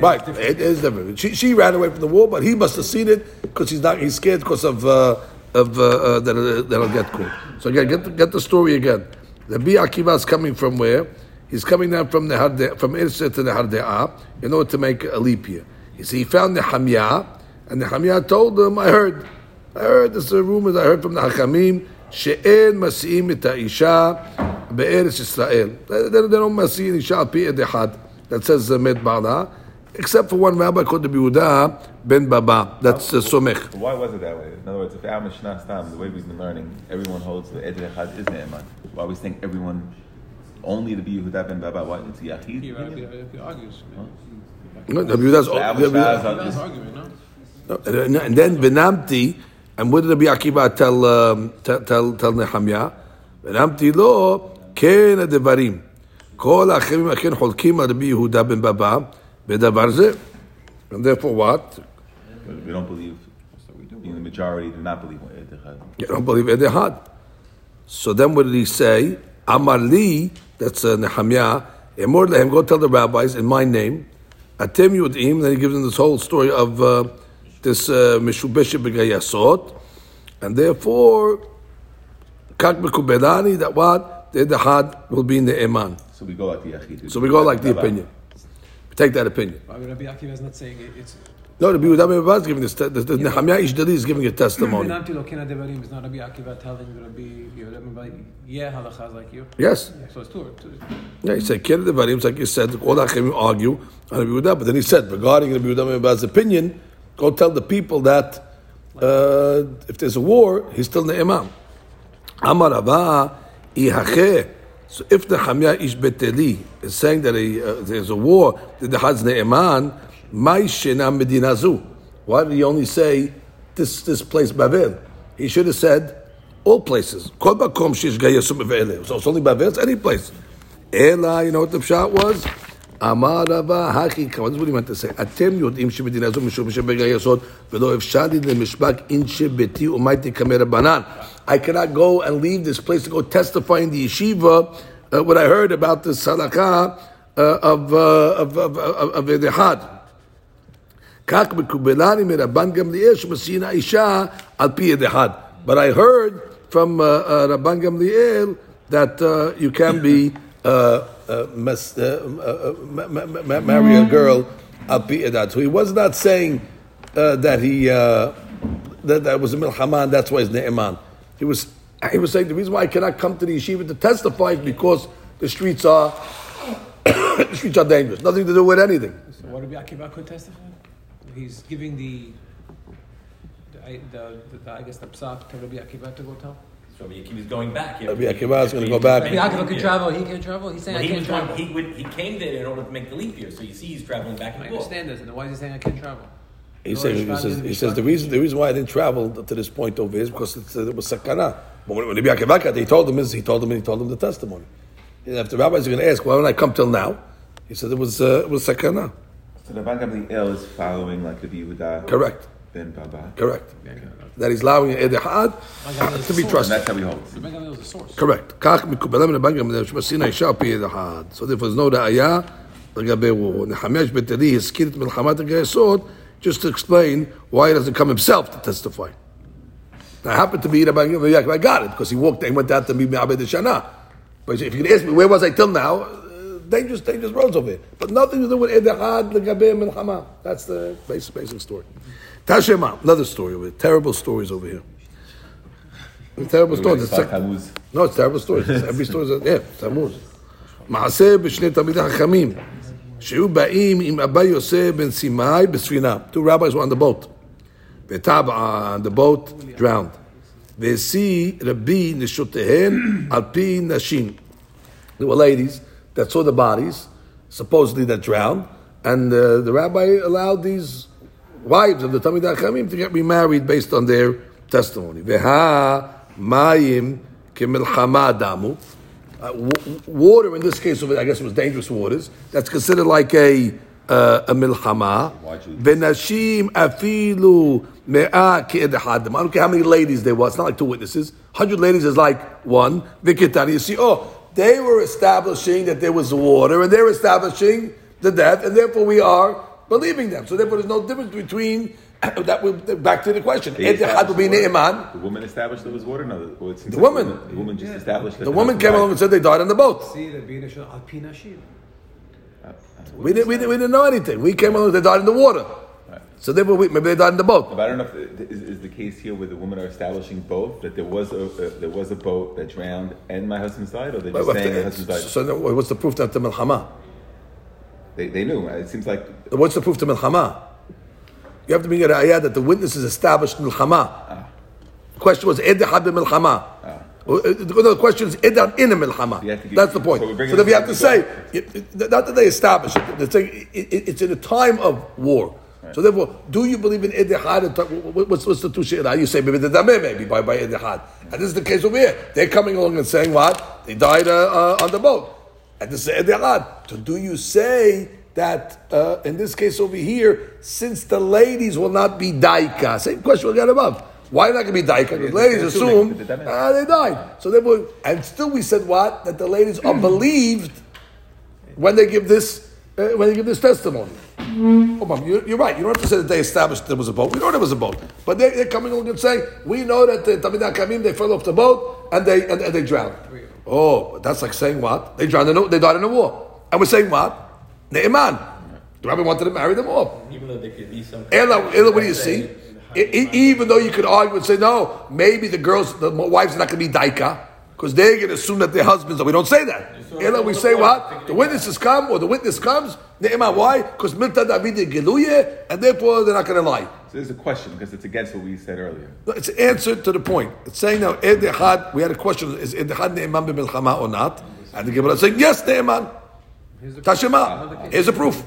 Right, it is different. She, she ran away from the war, but he must have seen it because he's not he's scared because of uh, of uh, uh, that uh, that'll get caught. So again, get the, get the story again. The B Akiva is coming from where? He's coming down from the Harde, from Irsa to the Harde'ah in order to make a leap year. He see, he found the Hamya, and the Hamya told him, "I heard, I heard this rumors. I heard from the Hakamim she'en Masim et ha'isha be'eretz Israel. They, they don't Masim isha pi edehad." that says uh, Met except for one rabbi called the Yehuda ben Baba. That's uh, Somech. Why was it that way? In other words, if our Mishnah Stam, the way we've been learning, everyone holds the Ed Echad is Ne'eman. Why we think everyone only the be ben Baba? Why it's Yachid? He argues. No, The Yehuda's argument. no? And then Benamti, and what did Rabbi tell, um, tell, tell, tell Nehemiah? Benamti lo, ken devarim. כל האחרים אכן חולקים על רבי יהודה בן בבא בדבר זה. And therefore what? But we don't believe. You know, the majority do not believe what Echad. You don't believe Edehad. So then what did he say? Amar li, that's uh, Nehemiah, Emor lehem, go tell the rabbis in my name, Atem Yudim, then he gives them this whole story of uh, this Meshubeshe Begayasot, and therefore, Kak Mekubelani, that what? The Edehad will be in the Iman. So we go like the Yachid. So we go like the opinion. We take that opinion. Why would Rabbi Akiva is not saying it? It's No, the Yehuda ben is giving this, te- the, the Nehemiah Ishdali is giving a testimony. Venamti lo kena devarim. It's not Rabbi Akiva telling Rabbi Yehuda yeah, halacha is like you. Yes. So it's two. two Yeah, he said, Kira Devarim, it's like you said, all the Achim argue on Rabbi Yehuda, but then he said, regarding Rabbi Yehuda ben opinion, go tell the people that uh, if there's a war, he's still the Imam. Amar Rabba, Ihache. So if the Hamya Ish Beteli is saying that a, uh, there's a war, the Haz Ne'eman, Mai Shena Medinazu. Why did he only say this, this place Bavel? He should have said all places. So it's only Bavel, it's any place. Ela, you know what the shot was? אמר רבה, הכי, כמה זה what he meant to say? אתם יודעים שמדינה זו משום שבגלל יסוד ולא אפשר לי למשפט אין שביתי ומאי תקמא רבנן. I cannot go and leave this place to go testify in the yeshiva uh, what I heard about this halakha uh, of, uh, of, of, of, of Edehad. כך מקובלני מרבן גמליאל שמסיין האישה על פי יד אחד. But I heard from uh, uh, Rabban Gamliel that uh, you can be uh, uh, mas, uh, uh, ma- ma- ma- marry a girl al pi. So he was not saying uh, that he uh, that that was a milchama and that's why he's ne'eman. He was he was saying the reason why I cannot come to the yeshiva to testify is because the streets are <coughs> the streets are dangerous. Nothing to do with anything. So what Rabbi Akiva could testify? He's giving the, the, I- the, the, I guess the psak to Rabbi Akiva to go tell. So Rabbi Akiva's going back. He- Rabbi Akiva is going to go back. Rabbi Akiva can travel. He can travel. He's saying Well, I he can't was going, travel. he would, he came there in order to make the leap year. So you see, he's traveling back I and forth. understand this. And why is he saying I can't travel? He No, says, he says, he says the reason the reason why I didn't travel to this point over here is because it's, uh, it was sakana. But when, when Rabbi Akiva got there, he told him is he told him and he told him the testimony. And if the rabbis are going to ask, why don't I come till now? He said it was uh, it was sakana. So the Rabban Gamliel is following like the Yehuda Correct, ben Baba. correct. That he's allowing Edehad to be And trusted. that's how we hold. Rabbi Gamliel is the source. Correct. כך מקובלה מן הבנק גם שמסין האישה על פי אחד. So therefore there's no ראיה לגבי הוא. נחמיה שביתלי הזכיר את מלחמת הגייסות just to explain why he doesn't come himself to testify. I happened to be Rabbi Yaakov. I got it because he walked and went out to meet me Abed Shana. But if you can ask me where was I till now, uh, dangerous, dangerous roads over here. But nothing to do with Edechad Legabe Milchama. That's the basic, basic story. Tashema, another story over here. Terrible stories over here. Terrible stories. It's like- Tammuz. no, it's terrible stories. <laughs> Every story is, yeah, תמוז. מעשה בשני תלמידי חכמים, שהיו באים עם אבא יוסף בן סימאי בספינה. Two rabbis were on the boat. וטבע on the boat drowned. והשיא רבי נשותיהן על פי נשים. There were ladies that saw the bodies, supposedly that drowned, and uh, the rabbi allowed these wives of the Talmid Achamim to get remarried based on their testimony. Veha mayim kemilchama damu. Uh, Water in this case, I guess it was dangerous waters. That's considered like a uh, a milchama. Venashim afilu me'a ke'edehadim. I don't care how many ladies there was. It's not like two witnesses. Hundred ladies is like one. Vikitani. You see, oh, they were establishing that there was water, and they're establishing the death, and therefore we are believing them. So therefore, there's no difference between <coughs> that. We, back to the question. They Edehad will be established water. The woman established there was water. No, the, well, The woman. The woman just established that The there woman came along and said they died on the boat. See, Rabbi Nashon al pi. We didn't, we didn't, we didn't know anything. We came along, they died in the water. So therefore, we, maybe they died in the boat. But I don't know if it- is, is the case here where the women are establishing both that there was a uh, there was a boat that drowned and my husband died, or they're just But- saying the husband died. So then what's the proof that the milchama? They, they knew. It seems like What's the proof to milchama? You have to bring a ayah that the witnesses established milchama. The question was edehad milchama. Uh, The question is Edan in a milchama. You have to give- That's the point. so then we have to say, the it- it- not that they establish it, they're saying it- it- it's in a time of war. So therefore, do you believe in Edihad? What's, what's the two? You say maybe the dameh, maybe by, by Edihad. And this is the case over here. They're coming along and saying what? They died uh, uh, on the boat. And this is Edihad. So do you say that uh, in this case over here, since the ladies will not be daika, same question we got above. Why not going to be daika? Because ladies assume they- ah, they died. So therefore, and still we said what? That the ladies are believed when they give this uh, when they give this testimony. Oh, mom, you're, you're right. You don't have to say that they established there was a boat. We know there was a boat, but they, they're coming along and saying we know that the Tamidah Kamim they fell off the boat and they and, and they drowned. Oh, that's like saying what? They drowned in a, they died in a war, and we're saying what? Ne'eman. The rabbi wanted to marry them off. Even though there could be some. Ella, Ella, what do you see? I- I- even though you could argue and say, no, maybe the girls, the wives are not going to be daika, because they're going to assume that their husbands are. We don't say that. Ella, we say what? The witnesses come, or the witness comes. Ne'ema, why? Because milta David geluye, and therefore they're not going to lie. So there's a question because it's against what we said earlier. No, It's an answer to the point. It's saying now, Ed Echad, we had a question, is Ed Echad Ne'eman b'milchama or not? And the Gemara is saying, yes, Ne'eman. Tashema. Here's a proof.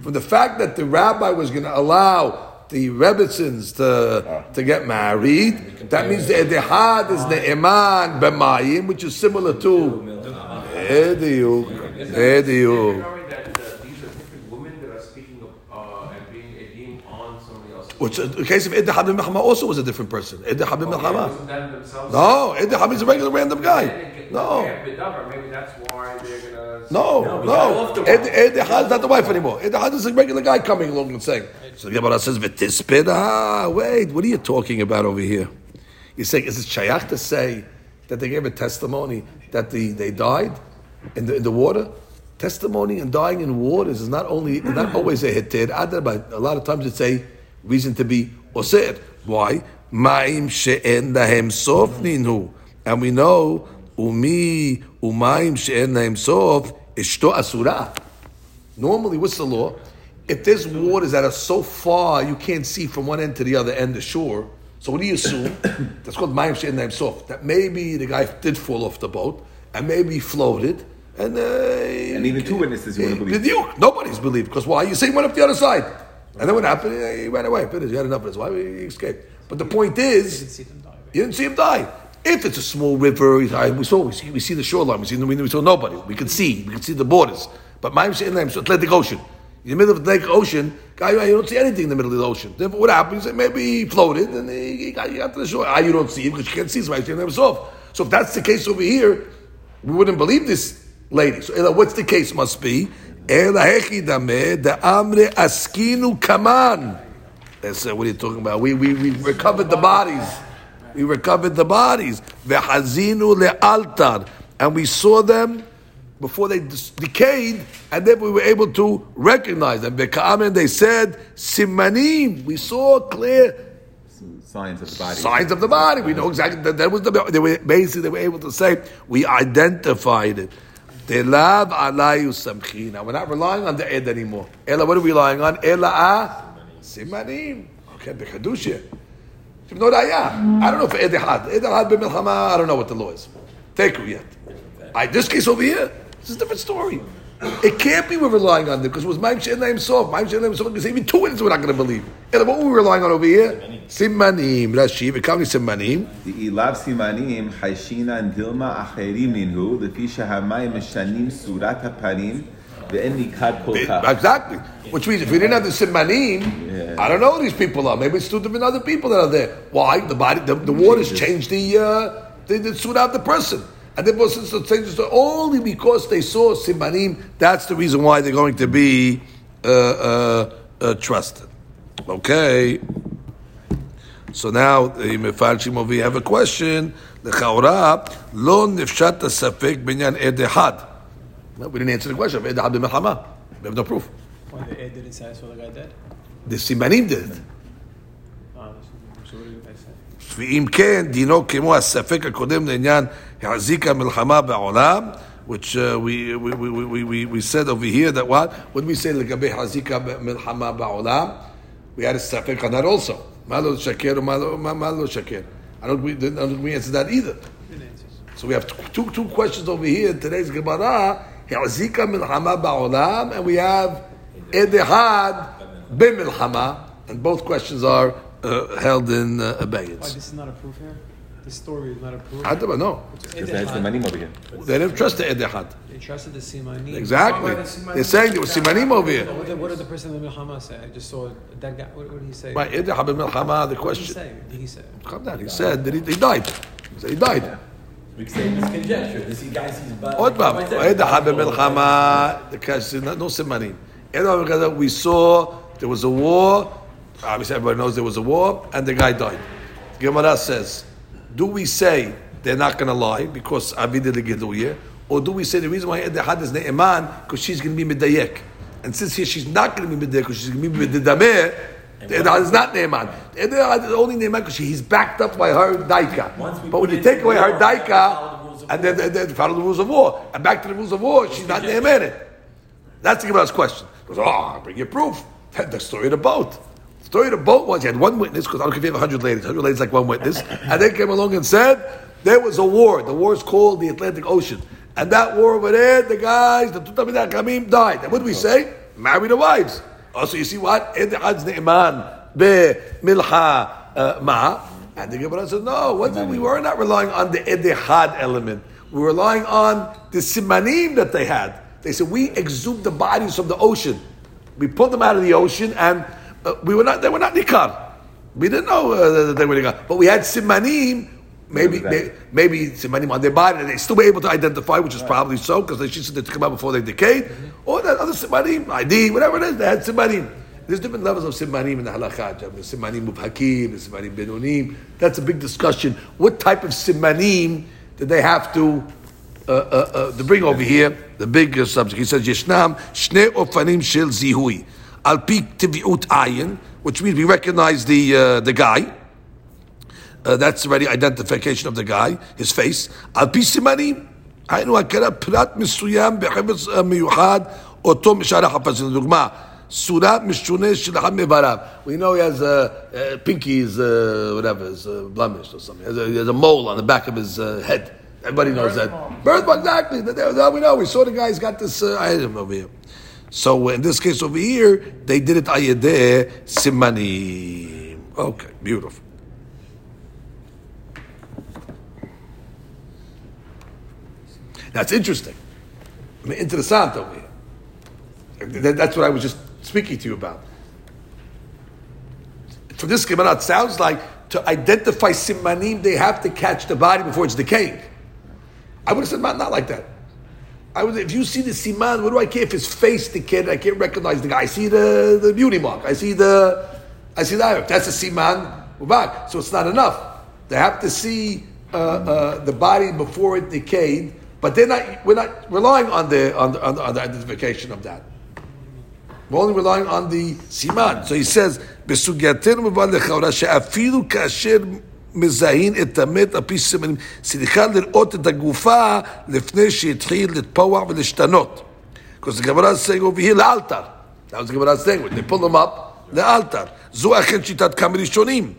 From the fact that the rabbi was going to allow the Rebbitzins to, to get married, that means the Ed Echad is Ne'eman b'mayim, which is similar to Ediuk. Ediuk. Worried that uh, these are different women that are speaking of, and being on somebody else's. Which uh, the case of Ed Echad b'milchama also was a different person. Ed Echad b'milchama. Wasn't that themselves? No, Ed Echad is a regular random guy. No. Maybe that's why they're gonna. No, No, no. we got off the Ed, Ed Echad is not the wife anymore. Ed Echad is a regular guy coming along and saying. So the Gemara says, "V'tispid." Ah, wait, what are you talking about over here? You're saying is it shayach to say that they gave a testimony that the, they died in the, in the water? Testimony and dying in waters is not only not <laughs> always a hitir. But a lot of times it's a reason to be osir. Why? Ma'im she'en lahem sof ninu, and we know umi umayim she'en lahem sof ishto asura. Normally, what's the law? If there's waters that are so far you can't see from one end to the other end, of shore. So what do you assume? <coughs> That's called mayim she'en lahem sof. That maybe the guy did fall off the boat, and maybe he floated, and uh, And even two witnesses you wouldn't believe. you, nobody's believed because why? You see, he went up the other side, and then what happened? He ran away. Finished. He had enough of his wife. He escaped. But the point is, see them die. you didn't see him die. If it's a small river, we saw we see, we see the shoreline. We see we, we saw nobody. We can see we can see the borders. But Ma'im She'en Lahem, so Atlantic Ocean. In the middle of the Atlantic Ocean, guy, you don't see anything in the middle of the ocean. Therefore, what happens? Maybe he floated and he, got, he got to the shore. Ah, you don't see him because you can't see him. Ma'im She'en Lahem soft. So if that's the case over here, we wouldn't believe this lady. So what's the case must be? Askinu kaman. That's uh, what are you talking about? We, we, we recovered the bodies. We recovered the bodies. Vehazinu le'altar. And we saw them before they dis- decayed, and then we were able to recognize them. Beka'amen, they said, simanim. We saw clear Signs of the body. signs of the body. We know exactly that, that was the. They were basically they were able to say we identified it. Telav alayu samchina. We're not relying on the ed anymore. Ella, what are we relying on? Ella simanim. Okay, bechadusha. No. I don't know if ed had ed had b'milchama. I don't know what the law is. Take yet. I this case over here. Is a different story. It can't be we're relying on them because it was Ma'im She'en Lahem Sof. Ma'im She'en Lahem Sof because even two witnesses we're not going to believe. And what were we relying on over here? Simanim. Rashi, becoming Simanim. The ilav simanim hayshina and dilma acherim minhu lefi shahamayim mishanim surat hapanim ve'en nikad kol kach. Exactly. Which means if we didn't have the Simanim, I don't know who these people are. Maybe it's two different other people that are there. Why? The body, the, the waters changed the, uh, they did suit out the person. And therefore, since it changes the only because they saw Simanim, that's the reason why they're going to be uh, uh, uh, trusted. Okay. So now, the Mefarshim over here have a question. לכאורה, לא נפשט הספק בעניין עד אחד. No, we didn't answer the question. עד אחד במלחמה. We have no proof. Why the Ed didn't satisfy the guy dead? The Simanim did it. Ah, so what did I say? ואם כן, דינו כמו הספק הקודם לעניין Hazika Milchama Ba'olam, which uh, we, we, we, we, we said over here that what? when we say? Lagabe Hazika Milchama Ba'olam? We had a Safek on that also. Malo Shaker, Malo Shaker. I don't we, I don't we answer that either. So we have two, two questions over here in today's Gemara. Hazika Milchama Ba'olam, and we have Edehad Bimilchama, and both questions are uh, held in uh, abeyance. Why this is not a proof here? This story is not a proof? I don't know. Because that's the money over here. They didn't trust the edehad. They trusted the Simani. Exactly. They're saying there was simanim over here. What did, what did the person in the Milchama say? I just saw that guy. What, what did he say? Right, edehad b'milchama. The What did he question. say? What did he say? Calm down. He said that he, he died. He said he died. We can say this conjecture. This guy sees bad. עוד פעם, edehad b'milchama. The question, no simanim. Edehad b'milchama. We saw there was a war. Obviously, everybody knows there was a war, and the guy died. Gemara says, do we say they're not going to lie because Avidah Geduye, or do we say the reason why Edehad is Ne'eman because she's going to be Medayek? And since here she's not going to be Medayek because she's going to be Medidameh, the Edehad is not Ne'eman. The Edehad is only Ne'eman because he's backed up by her Daika. But when you take away her Daika, follow the rules of and then, then, then follow the rules of war, and back to the rules of war, she's not Ne'eman. That's the Gemara's question. Goes, oh, bring your proof. The story of the boat. The story of the boat was you had one witness, because I don't care if you have 100 ladies. 100 ladies like one witness. And they came along and said, there was a war. The war is called the Atlantic Ocean. And that war over there, the guys, the Tutamid Kamim died. And what do we say? Marry the wives. Also, you see what? Edhad's Ne'eman be milha uh, ma. And the Gemara said, no, we were not relying on the Edehad element. We were relying on the simanim that they had. They said, we exhumed the bodies from the ocean. We pulled them out of the ocean and uh, we were not, they were not nikar. We didn't know uh, that they were nikar. But we had simanim, maybe, maybe, maybe simanim on their body, and they still were able to identify, which is probably so, because they, should took out before they decayed. Or that other simanim, ID, whatever it is, they had simanim. There's different levels of simanim in the halakha. There's Simanim mubhakim, there's simanim benunim. That's a big discussion. What type of simanim did they have to uh, uh, uh, to bring over here? The big uh, subject. He says, "Yeshnam shne ofanim shel zihui al pi tiviut ayin," which means we recognize the uh, the guy. Uh, that's already identification of the guy, his face. Al pi simanim, היינו הכרה פרט מסוים בחפץ מיוחד, אותו משאר החפץ. לדוגמה, סורה משונה של אחד מאיבריו. We know he has a, a pinky is uh, whatever, is uh, blemish or something. He has, a, he has a mole on the back of his uh, head. Everybody knows that. Birthmark, exactly. That, that, that we know. We saw the guy's got this uh, item over here. So in this case over here, they did it ayedeh simanim. Okay, beautiful. That's interesting. I mean, interessant over here. That's what I was just speaking to you about. For this Gemara, it sounds like to identify simanim, they have to catch the body before it's decaying. I would have said not like that. I if you see the siman, what do I care if his face the kid? I can't recognize the guy. I see the, the beauty mark. I see the, I see the ayah. That's a siman. We're back. So it's not enough. They have to see uh, uh, the body before it decayed, but they're not. We're not relying on the on the, on the, on the identification of that. We're only relying on the siman. So he says, she'afilu kasher מזהין את המת על פי סימנים, צריכה לראות את הגופה לפני שהתחיל לטפוח ולהשתנות. Is saying over here, לאלתר. Saying, when they pull them up, לאלתר. זו אכן שיטת כמה ראשונים.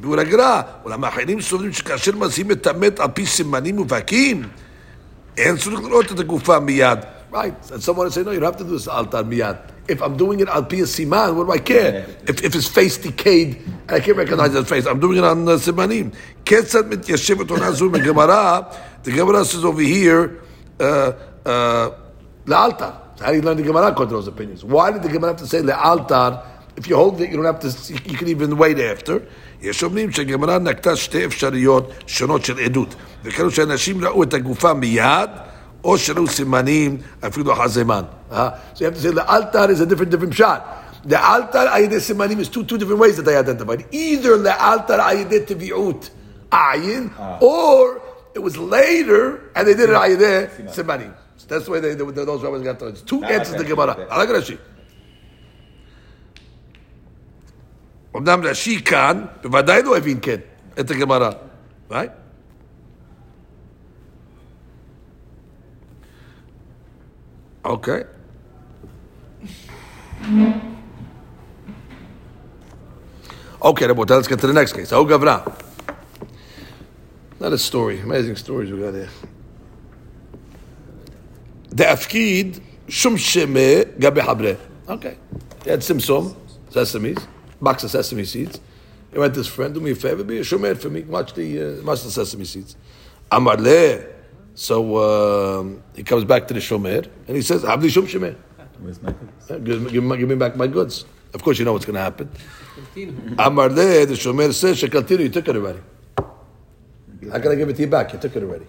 ביאור הגר"א, אולם האחרים סוברים שכאשר מזהים את המת על פי סימנים מובהקים, אין צריך לראות את הגופה מיד. Right. And someone say, no, you have to do this altar miyad. If I'm doing it al pi siman, what do I care? If, if his face decayed and I can't recognize his face, I'm doing it on uh, simanim. כיצד מתיישבת עונה זו בגמרא? The Gemara says over here, uh, uh, לאלתר. So how do you learn the Gemara according to those opinions? Why did the Gemara have to say לאלתר? If you hold it, you don't have to, you can even wait after. יש אומרים שהגמרא נקטה שתי אפשרויות שונות של עדות. וכאלו שאנשים ראו את הגופה מיד, או שראו סימנים אפילו אחר זמן. Uh, so you have to say the altar is a different different shot. The altar ayideh simanim is two two different ways that they identified. Either the altar ayideh tevi'ut ayin, or it was later and they did it ayideh simanim. So that's the way they, they, those rabbis got to. It's two Not answers to like Gemara. that. I like Rashi. אמנם רש"י כאן, בוודאי לא הבין כן את הגמרא, right? Okay. Okay, Rabota, let's get to the next case. Oh, Gavra. Not a story. Amazing stories we got here. The Afkid Shum Sheme Gabe Habre. Okay. He had simsom, sesames, box of sesame seeds. He went to his friend, do me a favor, be a shumer for me, watch the, uh, watch the sesame seeds. Amar Le. So um, he comes back to the shomer and he says, Habli shum sheme. Where's my goods? Yeah, Give, give, me- give me back my goods. Of course, you know what's going to happen. Amar le, the shomer says, shekaltinu, you took it already. How can I give it to you back? You took it already.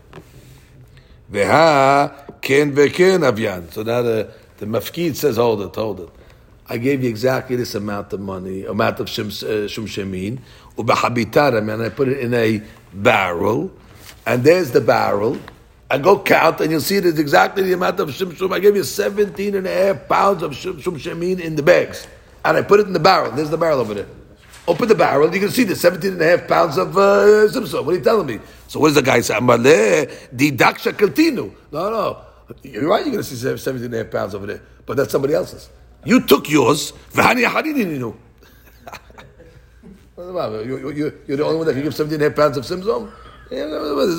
Veha ken veken avyan. So now the, the mafkid says, hold it, hold it. I gave you exactly this amount of money, amount of shum, uh, shum shemin, ubahabitaram, and I put it in a barrel, and there's the barrel. I go count, and you'll see it is exactly the amount of shum shum. I gave you 17 and a half pounds of shum, shum shemin in the bags, and I put it in the barrel. There's the barrel over there. Open the barrel, you can see the 17 and a half pounds of uh, simsum. What are you telling me? So what does the guy say? Amale didaksha kaltinu. No, no. You're right, you're going to see 17 and a half pounds over there. But that's somebody else's. You took yours. <laughs> You, you, you, you're the only one that can give 17 and a half pounds of simsum?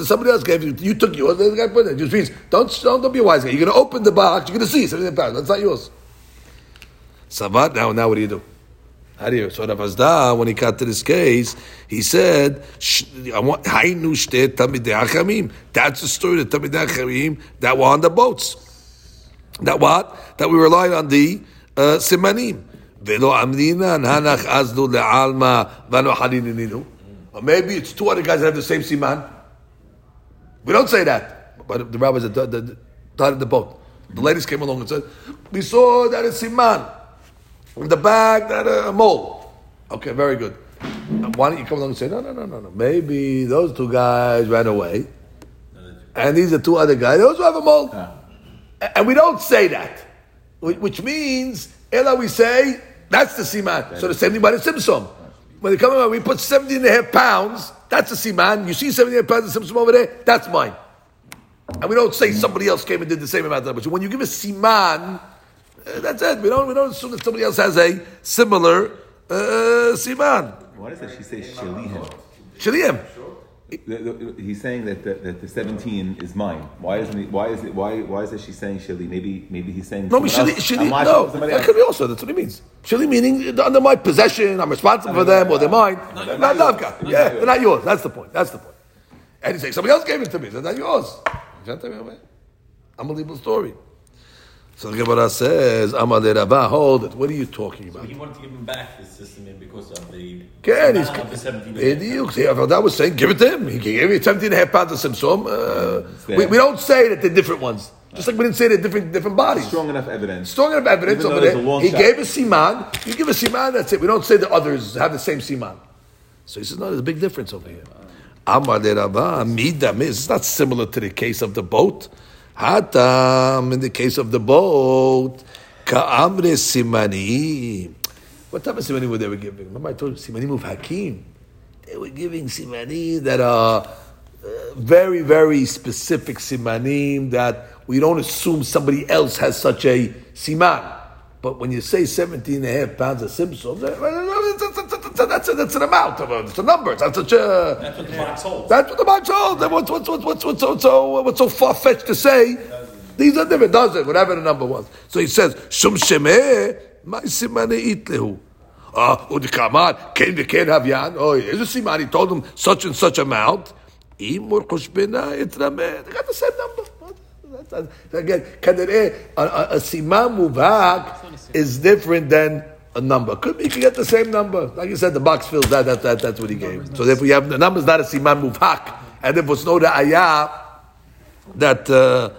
Somebody else gave you. You took yours. The guy put it. Just means don't, don't don't be a wise guy. You're going to open the box. You're going to see 17 and a half. That's not yours. Sabat. Now, now what do you do? How do you? So Rav Azda, when he got to this case, he said, I want-. That's the story of tamidei hachamim that were on the boats. That what? That we relied on the uh, simanim. Velo amrina hanach azlu le'alma vano harininu. Or maybe it's two other guys that have the same siman. We don't say that. But the rabbis that that- that the boat. The ladies came along and said, "We saw that it's siman." in the bag that a mole. Okay, very good. Why don't you come along and say, no, no, no, no, no. Maybe those two guys ran away, and these are two other guys. They also have a mole. A- And we don't say that, which means, Ella, we say, that's the siman. So the same thing by the simsum. When they come around, we put 70 and a half pounds, that's a siman. You see 70 and a half pounds of simsum over there? That's mine. And we don't say somebody else came and did the same amount of numbers. When you give a siman, uh, that's it. We don't, we don't assume that somebody else has a similar uh, siman. Why does that she say shalihim? Shaliim. He's saying that the, that the seventeen is mine. Why isn't he? Why is it? Why why is it she's saying shali? Maybe maybe he's saying No, someone else. shali, I'm no, that could be also. That's what it means. Shali meaning under my possession. I'm responsible for them, or they're mine. Not, not davka. Yeah, they're not yours. That's the point. That's the point. And he's saying somebody else gave it to me. They're not yours. Unbelievable story. So the Gemara says, "Amar le Rava, hold it. What are you talking about?" He wanted to give him back the system because of the Can he's, amount of the 17 Bediuk. See, Avodah was saying, give it to him. He gave you 17 and a half pounds of simsum. Uh, we, we don't say that they're different ones. Just like we didn't say they're different, different bodies. Strong enough evidence. Strong enough evidence over there. He shot. gave a siman. You give a siman, that's it. We don't say the others have the same siman. So he says, no, there's a big difference over here. Amar de Rava, midam is it's not similar to the case of the boat. Hatam, in the case of the boat, ka'amre simani. What type of simani were they were giving? Remember I told you, simani of Hakim. They were giving simani that are uh, very, very specific simanim that we don't assume somebody else has such a siman. But when you say 17 and a half pounds of simsum, that's, that's, that's an amount, of a- it's a number. That's such a, That's what the box holds. that's what the box holds. Then What's, what's, what's, what's, what's, so, so, what's so far fetched to say? These are different, does it? Whatever the number was. So he says, Shum shemeh, my simane itlehu. Ah, udikaman, ken ken havyan. Oh, here's a siman. He told him such and such amount. Imur chushbena itrameh. They got the same number. That's- Again, כנראה, a, a, a siman muvak is different than a number. Could be you could get the same number. Like you said, the box fills that, that, that that's what he gave. So therefore you have the number's not a siman mufak. And if it's no the ayah that uh,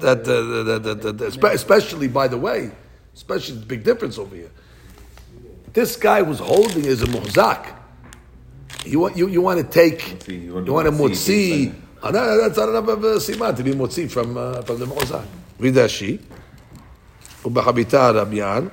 that, uh, that, that, that, that, especially by the way, especially the big difference over here. This guy was holding is a muhzak. You want you, you want to take you want a mutzi. Oh, no, that's not enough of a siman to be mutzi from uh, from the muhzak. Vidashi, ubahabita rabian.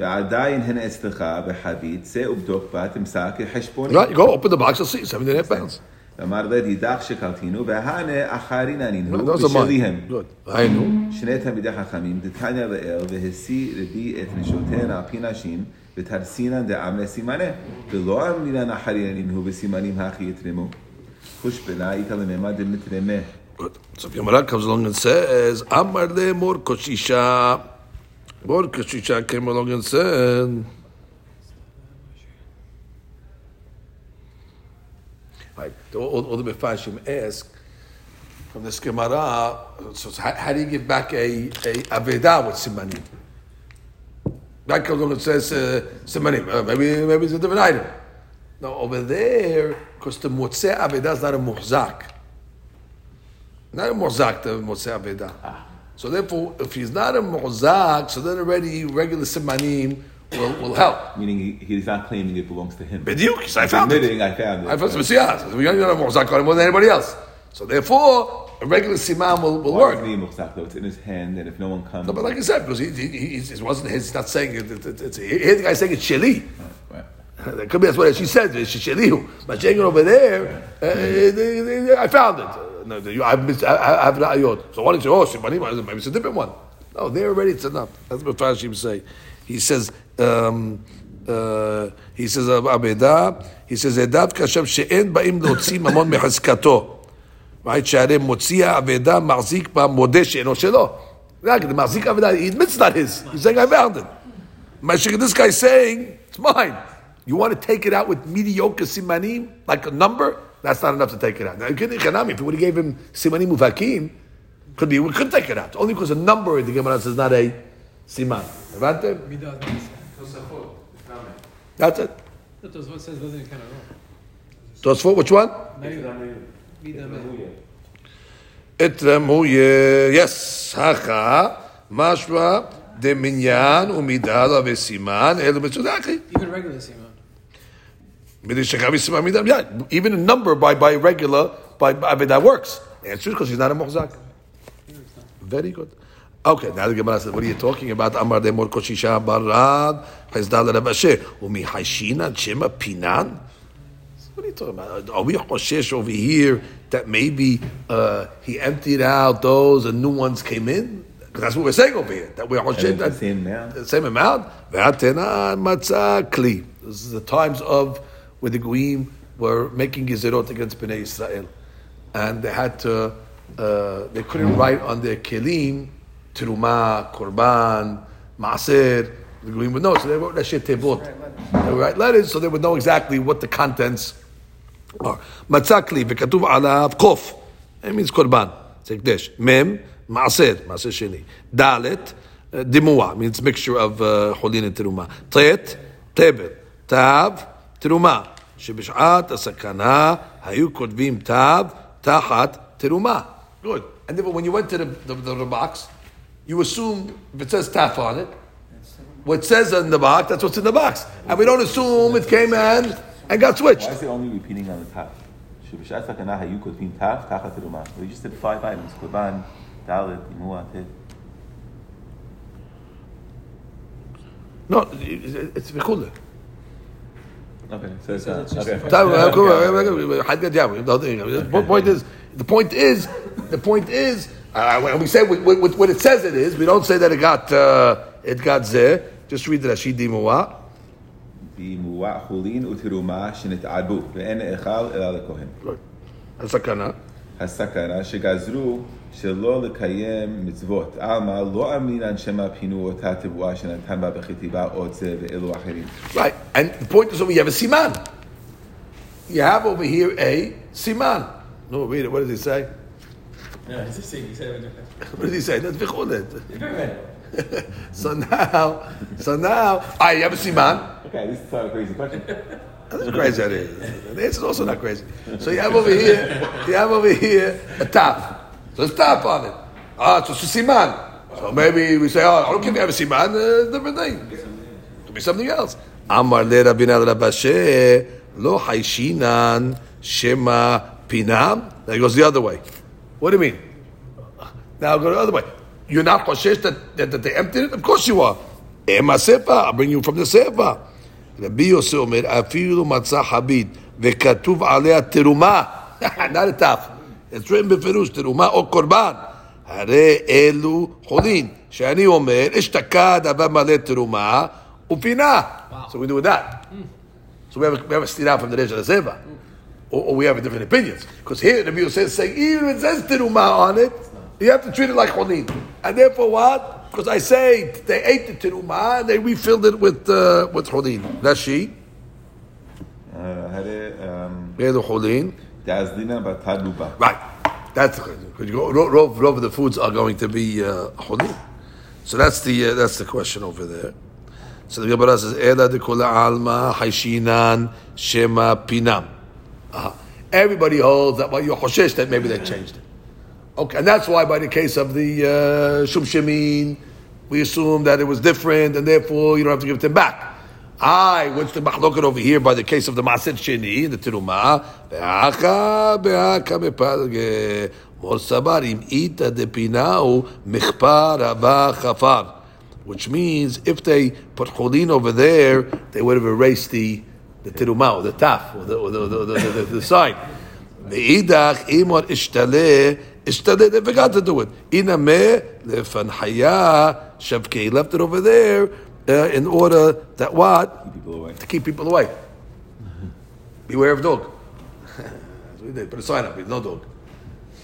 ועדיין הן אצלך בחבית, צא ובדוק בה, תמצא כחשבונית. Right, you go open the box, you'll see 17 and a half pounds. ואמר לה דידך שקלתינו, והנה אחרין ענינו, Those are ושליהם. mine. Good. היינו. שני תלמידי חכמים, דתניא לאל, והשיא רבי את נשותיהן על פי נשים, ותרסינן דאמרי סימנה, ולא אמרינן אחרין ענינו בסימנים הכי יתרמו. חושבנה איתה למימד דמתרמה. Good. So if Gemara comes along and says, Amar le mor koshisha. Mor koshisha came along and said, Right. All, all the Mefashim ask from this Gemara, so how, how do you give back a, a Aveda with Simanim? That comes along and says uh, Simanim. Uh, maybe, maybe it's a different item. No, over there, because the Motzeh Aveda is not a Muhzak. Not a Mozak, the Motzeh Aveda. So therefore, if he's not a Mozak, so then already regular Simanim will, will help. Meaning he, he's not claiming it belongs to him. Because I found it. I found it. I found Messiah. We don't have Mozak on him more than anybody else. So therefore, a regular Simam will, will Why work. is he though? It's in his hand, and if no one comes, No, but like I said, because he, he, he, it wasn't his, he's not saying it, it, it, it's, here the guy saying it's Sheli. Right. <laughs> That could be that's what she said, it's Shelihu. But it over there, uh, I found it Uh, no, you- I've missed, I, I have ra'ayot. So why don't you, oh, Simanim, maybe it's a different one. No, there already it's enough. That's what Fashim say. He says, um, uh, he says, Abeda, he says, Edav kashem she'en ba'im להוציא ממון מחזקתו. right? שהרי מוציא האבדה מחזיק במודה שאינו שלו. רק, the מחזיק האבדה, he admits it's not his. He's saying, I found it. My shik- This guy's saying, it's mine. You want to take it out with mediocre simanim, like a number? That's not enough to take it out. Now, you could- Chanami, if we would have gave him simanim uvakim, could be, we could take it out. Only because a number in the Gemara says not a siman. Abante? Midah, Tosafot, Islamic. That's it. that was what says doesn't kind of wrong. Tosfot, which one? Midah, meh. Etremuye, yes, haka, mashra, deminyan, umidala, vesiman, elu betzudaki. Even regular Simon. Even a number by, by regular, by, by that works. The answer is because he's not a muhzak. Very good. Okay, now the Gemara says, what are you talking about? Amar de mor koshisha barad, pezdal rabashe, umi haishina chima pinan. What are you talking about? Are we choshesh over here that maybe uh, he emptied out those and new ones came in? That's what we're saying over here. That we're choshesh the same amount. the same amount. Ve'atena matzah kli. This is the times of where the Goyim were making Gezerot against Bnei Israel. And they had to, uh, they couldn't write on their Kelim, Teruma, Korban, Maser, the Goyim would know. So they wrote Rashi Tevot. They would write letters, so they would know exactly what the contents are. Matzakli, Vekatuv Alav Kof. It means Korban. It's Ekdesh. Mem, Maser, Maser Sheni. Dalet, uh, Dimua, means mixture of Cholin uh, and Teruma. Tet, Tebet. Tav, Teruma. שבשעת הסכנה היו כותבים תו תחת תרומה. Good. And then when you went to the, the, the, the box, you assume if it says taf on it, what says in the box, that's what's in the box. And we don't assume it came and, and got switched. Why is it only repeating on the top? שבשעת סכנה היו כותבים תו תחת תרומה. We just did five items, קורבן, דלת, אימוע, ט. No, it- it's v'chule. Okay, so it's, says uh, it's just okay. the Time- uh, cool, uh, uh, حد yeah, the other thing. The point is, the point is, the point is, uh, when we say what, what, what it says it is, we don't say that it got uh, it got there. Just read the Rashid Dimua. באימוע חולין ותרומה שנתערבו, ואין נאכל אלא לכהן. הסכנה. הסכנה שגזרו שלא לקיים מצוות. עלמא לא אמינן שמא פינו אותה תבואה שנתן בה בכתיבה עוד זה ואלו אחרים. Right, and the point is over. You have a siman. You have over here a siman. No, read it. What does he say? No, he's just saying, he's having <laughs> a What does he say? That's v'chule. <laughs> So now, so now, I have a siman. Okay, this is not a crazy question. That's a crazy idea. The answer is also not crazy. So you have over here, you have over here a top. So there's top on it. Ah, so it's a siman. So maybe we say, oh, I don't care if you have a siman, uh, different thing. Could be something else. Amar le Rabina Rabashe, lo haishinan shema pinam. That goes the other way. What do you mean? Now go the other way. You're not choshesh that, that, that they emptied it? Of course you are. Ema sefa. I'll bring you from the sefa. רבי יוסי אומר, אפילו מצא חבית וכתוב עליה תרומה, not a תף, It's written בפירוש, תרומה או קורבן. הרי אלו חולין, שאני אומר, אשתקד אבא מלא תרומה ופינה. So we do that. So we have a, we have a stira from the Resh HaZeva. Or, or, we have a different opinions. Because here the Bible says, saying, even if it says teruma on it, you have to treat it like chulin. And therefore what? Because I say they ate the teruma and they refilled it with uh, with chulin. That's she. Uh, had it, um... Dazdina bataduba. Right. That's because rov of the foods are going to be uh, So that's the uh, that's the question over there. So the Gemara says, "Ela de alma haishinan shema pinam." Uh-huh. Everybody holds that by your choshesh that maybe they changed it. Okay, and that's why by the case of the uh, shemin, we assume that it was different, and therefore you don't have to give it back. I what's the mahloket over here by the case of the maset sheni, the teruma, be'acha be'acha mepalge mor im ita de pinau michpar haba chafar, which means if they put cholin over there, they would have erased the the teruma, or the taf, or the or the, the, the, the, the, sign. Ve'idach imor ishtale ishtale, they forgot to do it. Inameh lefanhaya shavke, he left it over there uh, in order that what? People away. To keep people away. Beware of dog. <laughs> That's what he did. Put a sign up, no dog.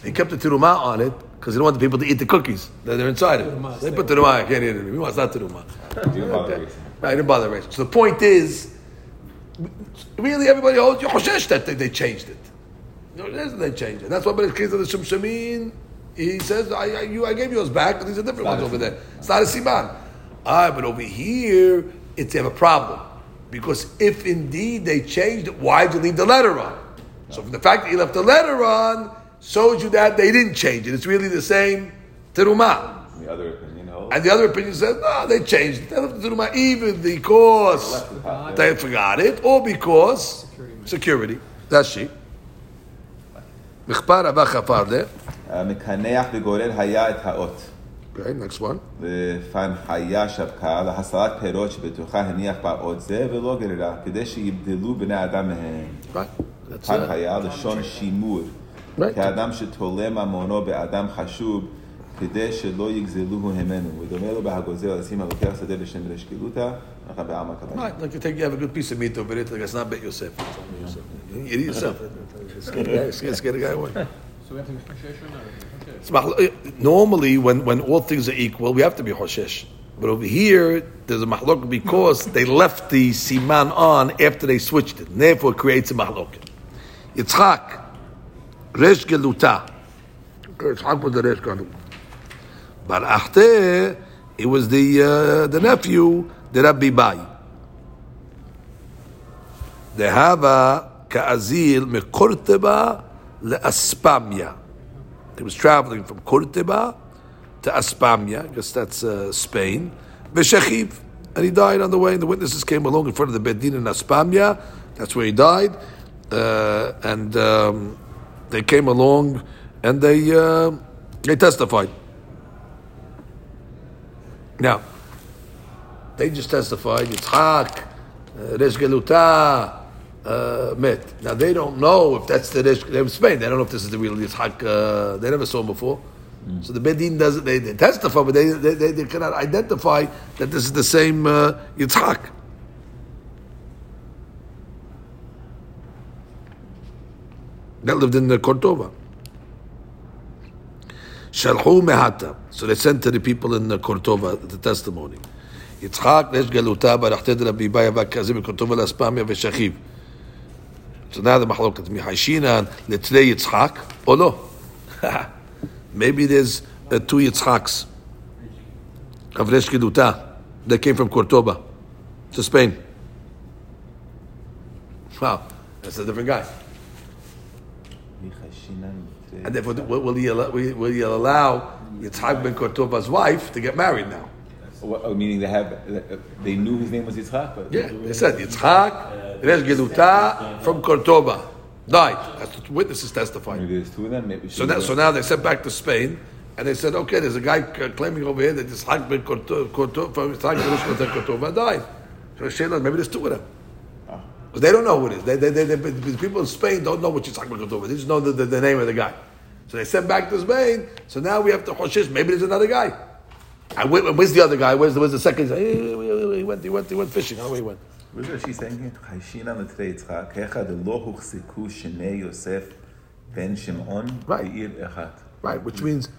He kept the teruma on it because he didn't want the people to eat the cookies that are inside of it. Teruma, They put teruma, I can't eat it. He wants not teruma. Didn't bother Okay. racing. Right, didn't bother racing. So the point is, really everybody holds you hoshesh that they, they changed it. No, they changed it. That's why by the case of the Shemshamin, he says, I, I, you, I gave yours back, but these are different ones over there. It's not a siman. Ah, but over here, it's they have a problem. Because if indeed they changed it, why did you leave the letter on? So from the fact that you left the letter on, shows you that they didn't change it. It's really the same terumah. The other opinion holds. And the other opinion says, no, they changed it. They left the terumah even because Left the top. they forgot it, or because security. That's she. מכפר הבא חפר לה. מקנח וגורר היה את האות. Okay, next one. ופנחיה שבקה להסרת פירות שבתוכה הניח בה אות זה ולא גררה, כדי שיבדלו בני אדם מהם. Right. That's it. פנחיה לשון שימור. Right. כאדם שתולה ממונו באדם חשוב, כדי שלא יגזלוהו ממנו. ודומה לו בהגוזל לשים הלוקח שדה בשם רשקילותא, ככה בעלמא קבלה. Right, like you take, you have a good piece of meat over it, like it's not Bet Yosef. It's only Yosef. You eat it yourself. Scare the guy, scare, scare the guy away. So we have to be Hoshesh mahl- Normally, when, when all things are equal, we have to be Hoshesh. But over here, there's a mahlok because they left the siman on after they switched it. And therefore, it creates a mahlok. Yitzchak, Resh Geluta. Yitzchak was the Resh. But Achte, it was the, uh, the nephew, the Rabbi Bai. Dehava ka'azil mekorteba le'aspamya. He was traveling from Corteba to Aspamia, I guess that's uh, Spain, Veshechiv, and he died on the way. And the witnesses came along in front of the Bedin in Aspamia, that's where he died, uh, and um, they came along and they uh, they testified. Now, they just testified, Yitzhak, uh, Resh Geluta, uh, met. Now they don't know if that's the Resh, they're in Spain, they don't know if this is the real Yitzhak, uh, they never saw him before. So the Bedin doesn't, they, they testify, but they, they, they, they cannot identify that this is the same uh, Yitzhak. That lived in uh, Cordova. Shalhu mehata. So they sent to the people in uh, Cordova the testimony. יצחק יש גלותה ברחתת רבי באיה והכזים בקורטובה לאספמיה ושכיב. So now the machloket Today it's Yitzchak or no? <laughs> Maybe there's uh, two Yitzchaks of Resh that came from Cordoba to Spain. Wow, that's a different guy. And therefore, will he allow, will he allow Yitzhak ben Cordoba's wife to get married now? What- oh, Meaning they have, uh, they knew his name was Yitzchak? but- Yeah, they said Yitzhak, Resh Geluta from Cordoba, died. That's what witnesses testified. Maybe there's two of them, maybe. So, that, so now they sent back to Spain, and they said, okay, there's a guy claiming over here that Yitzhak ben Corto- from Yitzhak ben Resh Cordoba died. So maybe there's two of them. Ah. Because they don't know who it is. They, they, they, they, the people in Spain don't know what Yitzhak ben Cordoba. They just know the, the, the name of the guy. So they sent back to Spain. So now we have to oh, Hoshish. Maybe there's another guy. And where, where's the other guy? Where's the, where's the second? He, he, went, he went, he went fishing. How he went? What is she saying here? Chayshina l'trei Yitzchak, hecha delo huchsiku shnei Yosef ben Shimon Right. Right, which means i-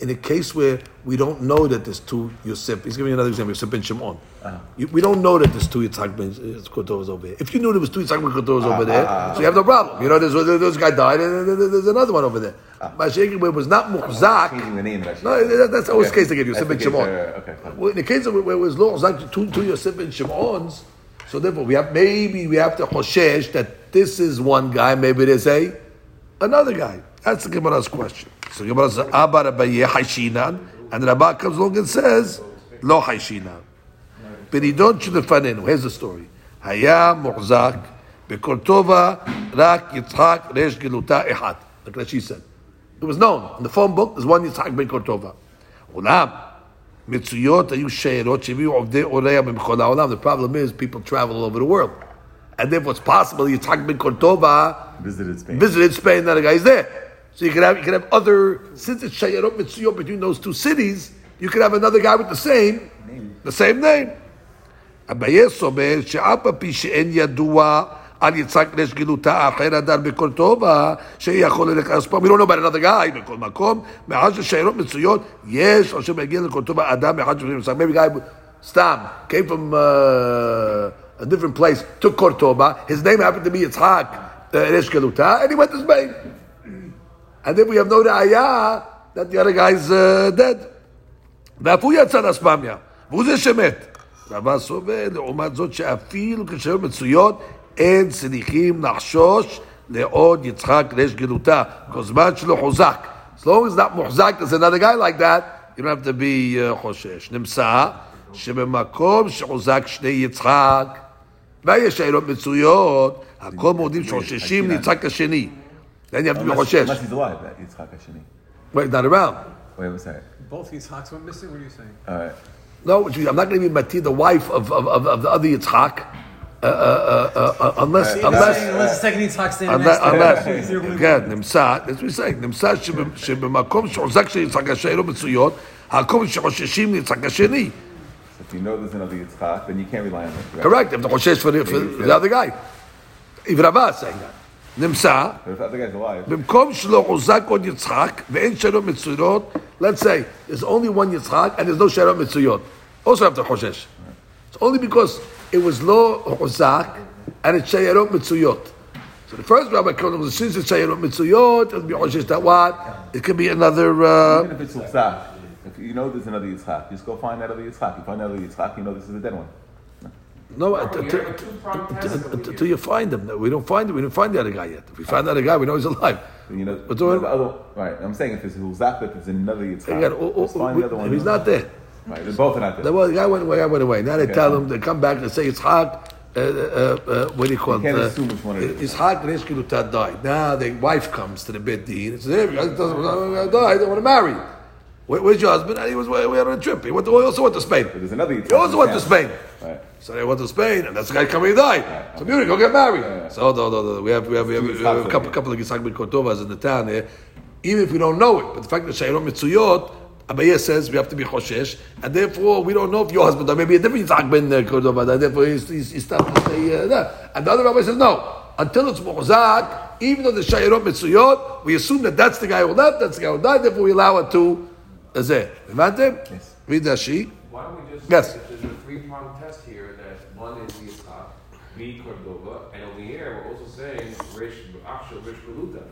in a case where we don't know that there's two Yosef, he's giving another example, Yosef ben Shimon. Uh-huh. You- We don't know that there's two Yitzhak ben uh, Kotovas over here. If you knew there was two Yitzhak ben Kotovas uh-huh. over there, so you have no problem. You know, there's, a guy died and there's another one over there. Uh-huh. Where it was not Muhzak, Changing the name, Rashi. no, that- that's always the case they give Yosef ben Shimon. uh, Okay. Well, in the case of where it was Muhzak, two, two Yosef ben Shimons, so therefore we have, maybe we have to Hoshesh that this is one guy, maybe there's a another guy. That's the Gemara's question. So Gemara says, Abba Rabbaye Haishinan, and Rabbah comes along and says, Lo Haishinan. בנידון שלפנינו, here's the story. היה מוחזק בכל טובה רק יצחק ריש גלותה אחד. Like Rashi said. It was known. In the phone book, there's one יצחק בן כל טובה. אולם, מצויות היו שאלות שהביאו עובדי אוריה ממכל העולם. The problem is people travel all over the world. And therefore it's possible יצחק בן כל טובה Visited Spain. visited Spain, that a guy's there. So you could have you could have other since it's Shayarot Mitzuyot between those two cities, you could have another guy with the same the same name. אביי סובר שאף על פי שאין ידוע על יצחק ריש גילותה האחר הדר בכל טובה, שיכול ללכת לספור, we don't know about another guy בכל מקום, מאחר ששיירות מצויות, יש, או שמגיע לכל טובה אדם אחד שבאים יצחק, maybe guy סתם, came from uh, a different place, took Cordoba, his name happened to be Yitzhak uh, Rish Geluta, and he went to Spain. And then we have no ראיה that the other guy's uh, dead. ואף הוא יצא לאספמיה, והוא זה שמת. רבה סובר, לעומת זאת שאפילו כשהיו מצויות, אין צריכים לחשוש לעוד יצחק ריש גלותה, כל זמן שלא חוזק. As long as not מוחזק, there's another guy like that, you don't have to be uh, חושש. נמצא שבמקום שחוזק שני יצחק, ויש שאלות מצויות, הכל מודים שחוששים ליצחק השני. Then you have to be unless, Unless he's alive, that uh, Yitzchak Hashini. Wait, not around. Wait, what's that? Both Yitzchaks went missing. What are you saying? All right. No, I'm not going to be Mati, the wife of, of, of, of the other Yitzchak. Uh, uh, uh, uh, uh unless, See, unless, unless the second Yitzchak standing unless, next to him. Unless, again, Nimsa, that's what we're saying. Nimsa שבמקום שעוזק של יצחק אשר אינו מצויות, המקום שחוששים If you know there's another Yitzchak, then you can't rely on it. Correct, if the חושש for, the other guy. Even Abaye saying that. נמצא, But if the other guy's alive, במקום שלא חוזק עוד יצחק ואין שאלות מצויות, let's say, there's only one יצחק and there's no שאלות מצויות. Also have to חושש. It's only because it was לא חוזק and it's שאלות מצויות. So the first rabbi comes was since it's שאלות מצויות, it'll be חושש that what? It could be another, uh, even if it's Yitzchak, if you know there's another Yitzchak, just go find that other Yitzchak. You find that other Yitzchak, you know this is the dead one. no, uh, You until- two-pronged test until over here. until you find him. We don't find him. We didn't find the other guy yet. If we find the other guy, we know he's alive. You know, But doing- the other, right. I'm saying if it's Hulzak, if it's another Yitzchak, Again, oh, oh, just find the other oh, one. he's not there. Right, they're both not The, there. well, the guy went away. I went away. Now they Okay. tell him they come back and say Yitzhak. Uh, uh, uh, what do you call You it? can't Uh, assume which one it is. Yitzhak Resh Kilutat died. Now the wife comes to the bed din and says, "Hey, you guys doesn't want to die. I don't want to marry. Where, where's your husband? And he was we were on a trip. He went. To, he also went to Spain. But there's another. He also went to Spain. Right. So they went to Spain, and that's the guy coming to die. So Munich, go get married. So no, no, no, we have we have, we have, we have a couple, couple of ben Kotovas in the town here. Even if we don't know it, but the fact that Shayrot Mitzuyot, Abaye says we have to be Choshesh, and therefore we don't know if your husband or maybe a different Yitzhak ben uh, Kordova, and therefore he's, he's, he's stopped to say uh, that. And the other rabbi says no. Until it's Mu'zak, even though the Shayrot Mitzuyot, we assume that that's the guy who left, that's the guy who died, therefore we allow it to Azeh. Remember? Yes. Read that sheet. Why don't we just, Yes. if there's a three-pronged test here, that one is Yitzchak, B Cordova, and over here, we're also saying Rish, Aksha, Rish Galuta.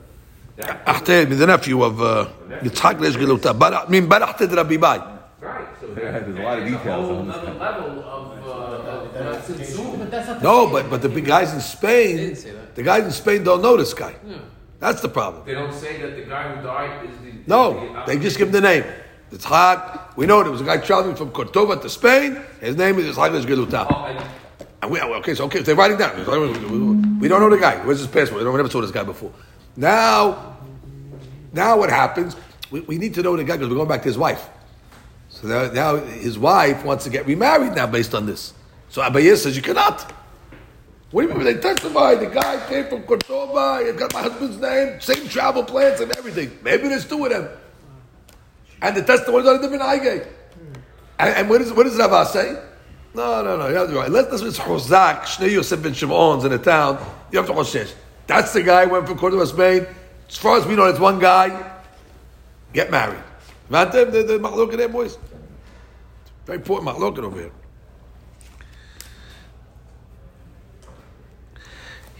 That Achte, the nephew of uh, Yitzhak Resh Geluta. Bar- I mean, Barachted Rabbi Bai. Right, so Yeah, there's a lot of there's details on this. Level of, uh, of. But that's No, but but the big guys in Spain, didn't say that. the guys in Spain don't know this guy. That's the problem. They don't say that the guy who died is the. No, the- they just give him the name. It's hot. We know there was a guy traveling from Cordova to Spain. His name is Resh Geluta. Oh, and we, okay, so okay, they're writing down. We don't know the guy. Where's his passport? We never saw this guy before. Now, now what happens? We, we need to know the guy because we're going back to his wife. So now, now his wife wants to get remarried now based on this. So Abaye says you cannot. What do you mean? They testified the guy came from Cordova. He got my husband's name, same travel plans and everything. Maybe there's two of them. And the testimony's on a different gate. And, and what, is, what does Rava say? No, no, no. You have to be right. Unless it's Chozak, Shnei Yosef ben Shimon's in a town, you have to Choshesh. That's the guy who went from Cordoba, Spain. As far as we know, it's one guy. Get married. Vantem, the, the machloket there, boys. Very important machloket over here.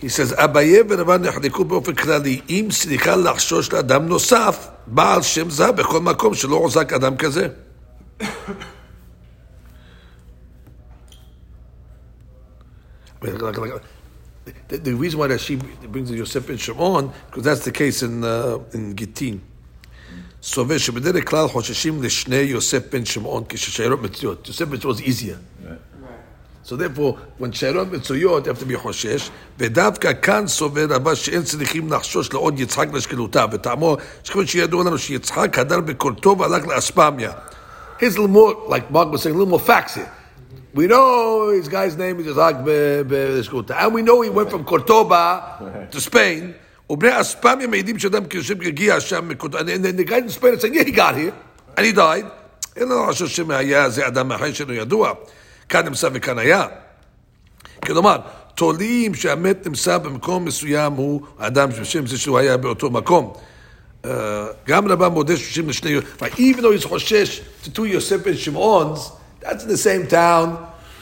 He says, אביי ורבן נחלקו באופן כללי, אם סליחה לחשוש לאדם נוסף, בעל שם זהב בכל מקום שלא עוזק אדם כזה. The, the reason why that she brings the Yosef and Shimon, because that's the case in, uh, in Gittin. סובר שבדרך כלל חוששים לשני יוסף בן שמעון כששיירות מצויות. יוסף בן שמעון is easier. So therefore, when שיירות מצויות, you have to be חושש, ודווקא כאן סובר רבה שאין צריכים לחשוש לעוד יצחק לשקלותיו, וטעמו שכיוון שידוע לנו שיצחק הדר בקורתו והלך לאספמיה. Here's a little more, like Mark was saying, a little more facts here. We know his guy's name is Yitzhak B'Shkuta. And we know he went from Cordoba to Spain. ובני אספמיה מעידים שאדם כיושב הגיע שם מקורטובה. And then the guy in Spain is saying, yeah, he got here, and he died. אין לנו חשוב שמהיה זה אדם אחר שאינו ידוע. כאן נמצא וכאן היה. כלומר, תולים שהמת נמצא במקום מסוים הוא האדם בשם זה שהוא היה באותו מקום. Uh, גם רבם מודה שושבים לשני... Even though he's חושש to two Yosef and Shimon's, that's in the same town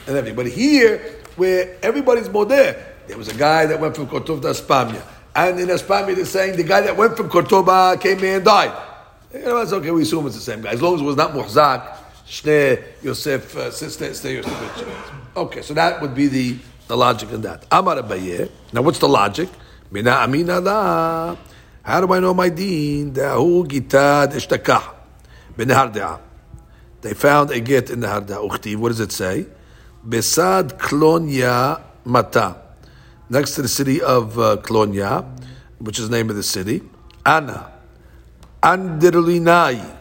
and everything. But here, where everybody's modeh, there was a guy that went from Kortov to Aspamia. And in Aspamia, they're saying the guy that went from Kortoba came here and died. You know, it's okay, we assume it's the same guy. As long as it was not Muhzak, Shne Yosef, uh, Shne Yosef. Okay, so that would be the, the logic in that. Amar Abaye. Now, what's the logic? Mina amina la. How do I know my deen? Dahu gitad ishtakah. Benehar de'ah. They found a get in the Harda Uchtiv. What does it say? Besad Klonya Mata. Next to the city of uh, which is the name of the city. Anna. Andirlinai.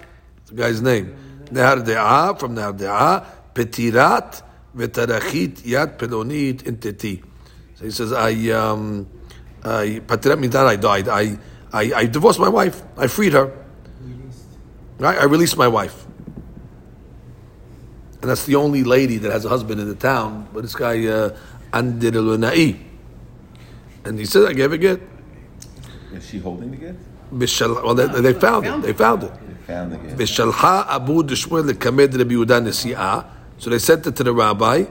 The guy's name. Nehar De'ah, from Nehar De'ah. Petirat Vetarachit Yad Pelonit Inteti. So he says, I, um, I, Patirat means that I died. I, I, I divorced my wife. I freed her. Right? I released my wife. And that's the only lady that has a husband in the town. But this guy, uh, And he said, I gave a get. Is she holding the gift? Bishal- Well, they, they found it. They found it. So they sent it to the rabbi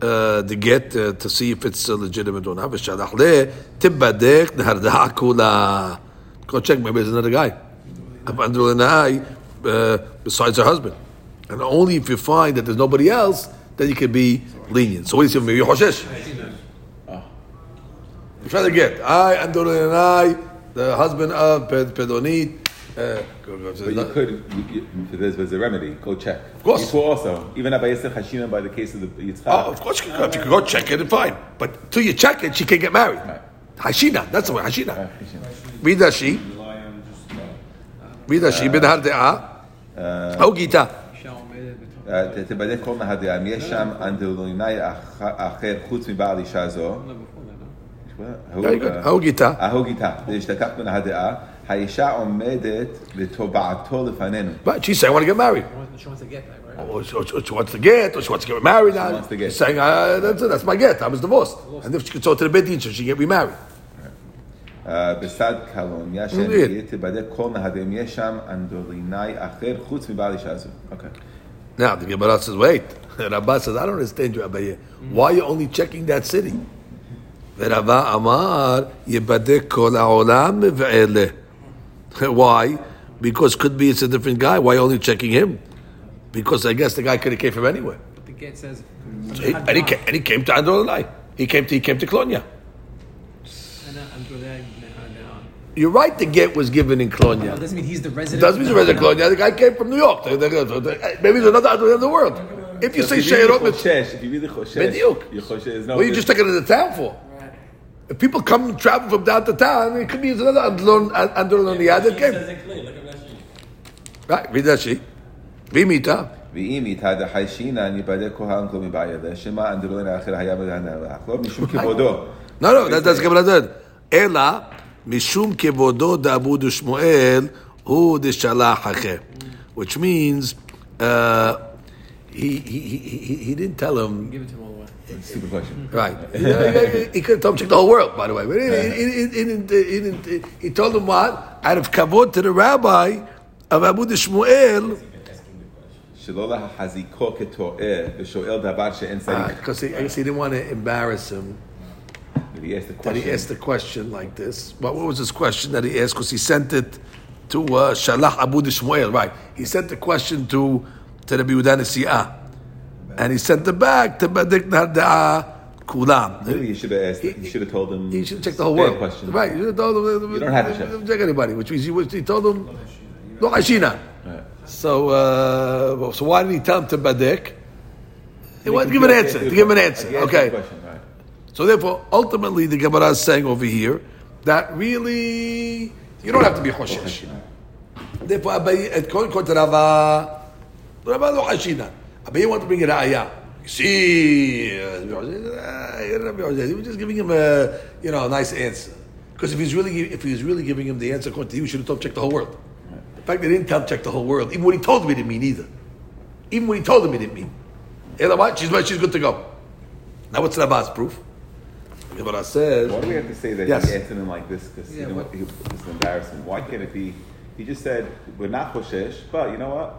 uh, to get uh, to see if it's uh, legitimate or not. Bishalach le tibbadek. Go check. Maybe there's another guy. Uh besides her husband. And only if you find that there's nobody else, then you can be lenient. So what do you say? Maybe Hoshesh. You try to get. I, and I, the husband of Ped- Pedonit. Uh, But you could, you, you, there's, there's a remedy. Go check. Of course. You also. Even Abba Yosef Hashina by the case of the Yitzchak. Oh, of course you can go. If you can go check it, and fine. But till you check it, she can't get married. Right. Hashina, that's the way. Hashina. Right, Hashina. Read that she. Read that she. Ben harde'ah. Oh, Gita. אה, ת- תבדק כל מהדעה, אם יש שם אנדרלונאי אח- אחר חוץ מבעל אישה זו, Very good. Oh, Gita. ההוא גיתה, להשתכח מן הדעה, האישה עומדת בתובעתו לפנינו. But she's saying, I want to get married. She wants to get that, right? Or she, or she wants to get, or she wants to get married now. wants to get. She's saying, uh, that's, it, that's my get. I was divorced. And if she could talk to the Bedin, so she can get remarried. אה, בסד קלוניה, מבין. שאני תבדק כל מהדעה, אם יש שם אנדרלונאי אחר חוץ מבעל אישה זו. אוקיי. Now, the Gemara says, wait. <laughs> Rabbah says, I don't understand you, Abaye. Why are you only checking that city? ורבא אמר, ייבדק כל העולם ואלה. <laughs> Why? Because could be it's a different guy. Why only checking him? Because I guess the guy could have came from anywhere. But the gate says. So he, and, he came, and he came to Androlai. He came to he came to Colonia. You're right. The get was given in Colonia. that doesn't mean he's the resident. It doesn't mean he's the resident Colonia. The guy came from New York. Maybe it's another Androlai in the world. If you so say Sheyarot, if you read really choshesh, what are you just took to the town for. If people come and travel from down to town, it could be another Adlon Adonai that came. says it clear. Look at Rashi. Right, read that sheet. Vimita. ואם איתה דחיישינן ייבדק כל העם כל מבעיה, שמא אנדרלונאי אחר היה בדענה, לא משום כבודו. No, no, that, that's Gemara said. Ela mishum kevodo da'abu Shmuel hu deshalach hache. Which means, uh, he, he, he, he, he didn't tell him Give it to him all the way. Stupid question. Right. he could have told him check the whole world, by the way. But he, he, he, told him what? Out of kavod to the rabbi of Abu Shmuel. Uh, because he, he didn't want to embarrass him. That he asked the question. That he asked the question like this. What, what was his question that he asked? Because he sent it to uh, Shalach Abu Shmuel, right? He sent the question to to Rabbi Udan Siyah. And he sent it back to Badik Narda'ah Kulam. Really, you should have asked. You should have told him. He should have checked the whole world. question. Right, you should have told him. You don't have to check. Don't check anybody, which means he, he told him, no Hashina. Right. So, uh, so why did he tell him to Badek? He wanted to give an answer. To give him an answer. Okay. right. So therefore, ultimately, the Gemara is saying over here that really you don't have to be choshesh. Therefore, according to Rava, Rava lo hashina. Abaye want to bring a raya. You see, uh, he was just giving him a you know a nice answer. Because if he's really if he was really giving him the answer according to you, he should have told him check the whole world. The fact they didn't tell him check the whole world, even when he told him, he didn't mean either. Even when he told him, he didn't mean. You know what? She's she's good to go. Now what's Rava's proof? The Gemara says. Why do we have to say that Yes. he answered him like this? Because Yeah, you know, what- he, this is embarrassing. Why can't it be? He just said we're not choshesh, but you know what?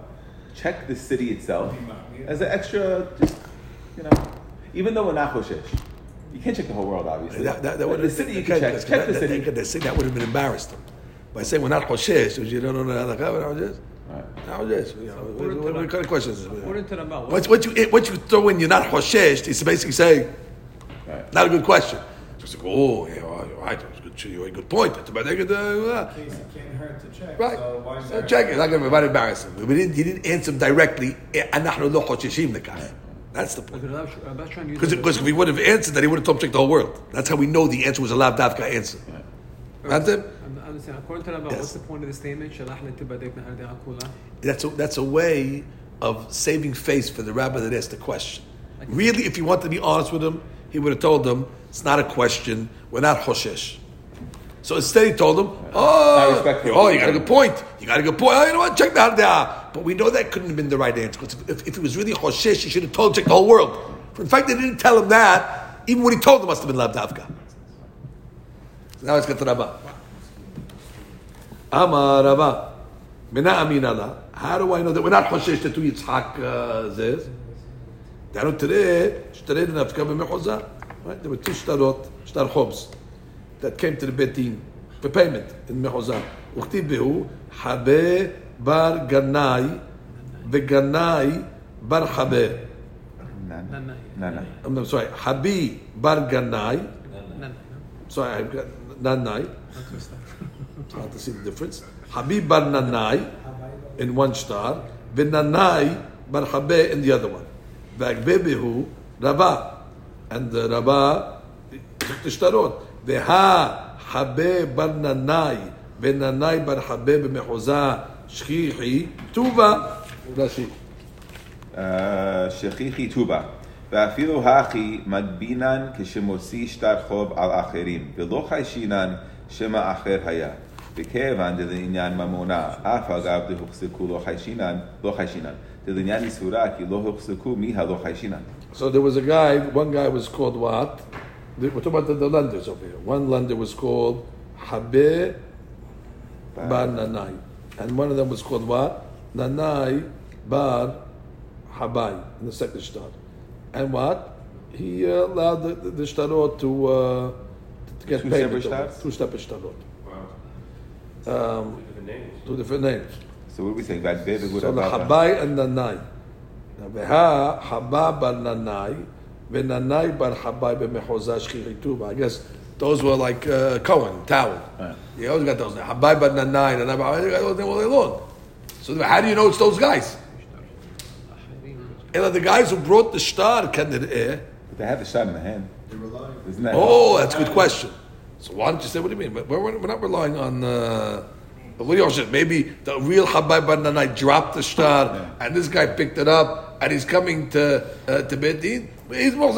Check the city itself as an extra. Just you know, even though we're not choshesh, you can't check the whole world, obviously. That, that, that the city you can check. Check the city. That, that, that would have been embarrassed them. By saying we're not Hoshesh, you don't know the halakha, we're not Hoshesh. Right. Not Hoshesh. You know, what, what, what kind of questions is According it? to Rambam, Once, once, you, once you throw in you're not Hoshesh, it's basically saying, Right. not a good question. Just like, oh, yeah, all right, which you a good point. It's about negative. Uh, uh. In case it can't hurt to check. Right. So why so check it. Not going to be embarrass him. He didn't, he didn't answer directly. Eh, that's the point. Because if he would have answered that, he would have told him to check the whole world. That's how we know the answer was a lav davka answer. Yeah. Right. Right. Understand. According to Rabbi, yes. what's the point of the statement? That's a, that's a way of saving face for the rabbi that asked the question. Really, if you wanted to be honest with him, he would have told him it's not a question. We're not hoshesh. So instead, he told him, "Oh, oh, you got a good point. You got a good point. Oh, you know what? Check the halacha." But we know that couldn't have been the right answer because if, if it was really Hoshesh, he should have told check the whole world. For In fact, they didn't tell him that. Even what he told them must have been lavdavka. So now let's get to Rabba. Amar Rabba, mina aminala. How do I know that we're not Hoshesh that we Yitzchak zez? Danu today, today didn't have to come Right? There were two shtarot, shtar chobs that came to the Betin for payment in Mehozah. Uktibehu Habe bar Ganai veganai bar Habe. I'm sorry, Habi bar Ganai. Sorry, I've got Nanai. Hard to see the difference. Habi bar Nanai in one star, Benanai bar Habe in the other one. Vagbebihu Rabah. And the Rabah took the shtarot. Veha Habe bar Nanai, Nanai bar Habe b'mechuza shchichi tuva. Rashi. אה, שכיחי טובה. ואפילו הכי מגבינן כשמוציא שטר חוב על אחרים, ולא חיישינן שמא אחר היה. וכיוון דלעניין ממונה, אף אגב דהוחזקו לא חיישינן, לא חיישינן. דלעניין איסורה כי לא הוחזקו מי הלא חיישינן. So there was a guy, one guy was called what? we're talking about the, the lenders over here. One lender was called Habi Bar Nanai. And one of them was called what? Nanai Bar Habai in the second shtar. And what? He uh, allowed the, the, the shtarot to, uh, to get two payment. Two separate shtarot. Wow. Um, two different names. Different names. So what are we saying? That David would so the Habai and Nanai. Now, Beha, Habab and Nanai. Venanai bar Habai b'mechoza shchiritu. I guess those were like uh, Cohen, Tower. Right. You always got those. Habai bar Nanai, Nanai bar Habai, they got those all day long. So how do you know it's those guys? And the guys who brought the star, can it eh? But they have the shot in the hand. They rely. Isn't that? Oh, that's a good question. So why don't you say, what do you mean? But We're, we're not relying on, uh, but what do you say? Maybe the real Habib Bananai dropped the star and this guy picked it up and he's coming to, uh, to Beit Therefore,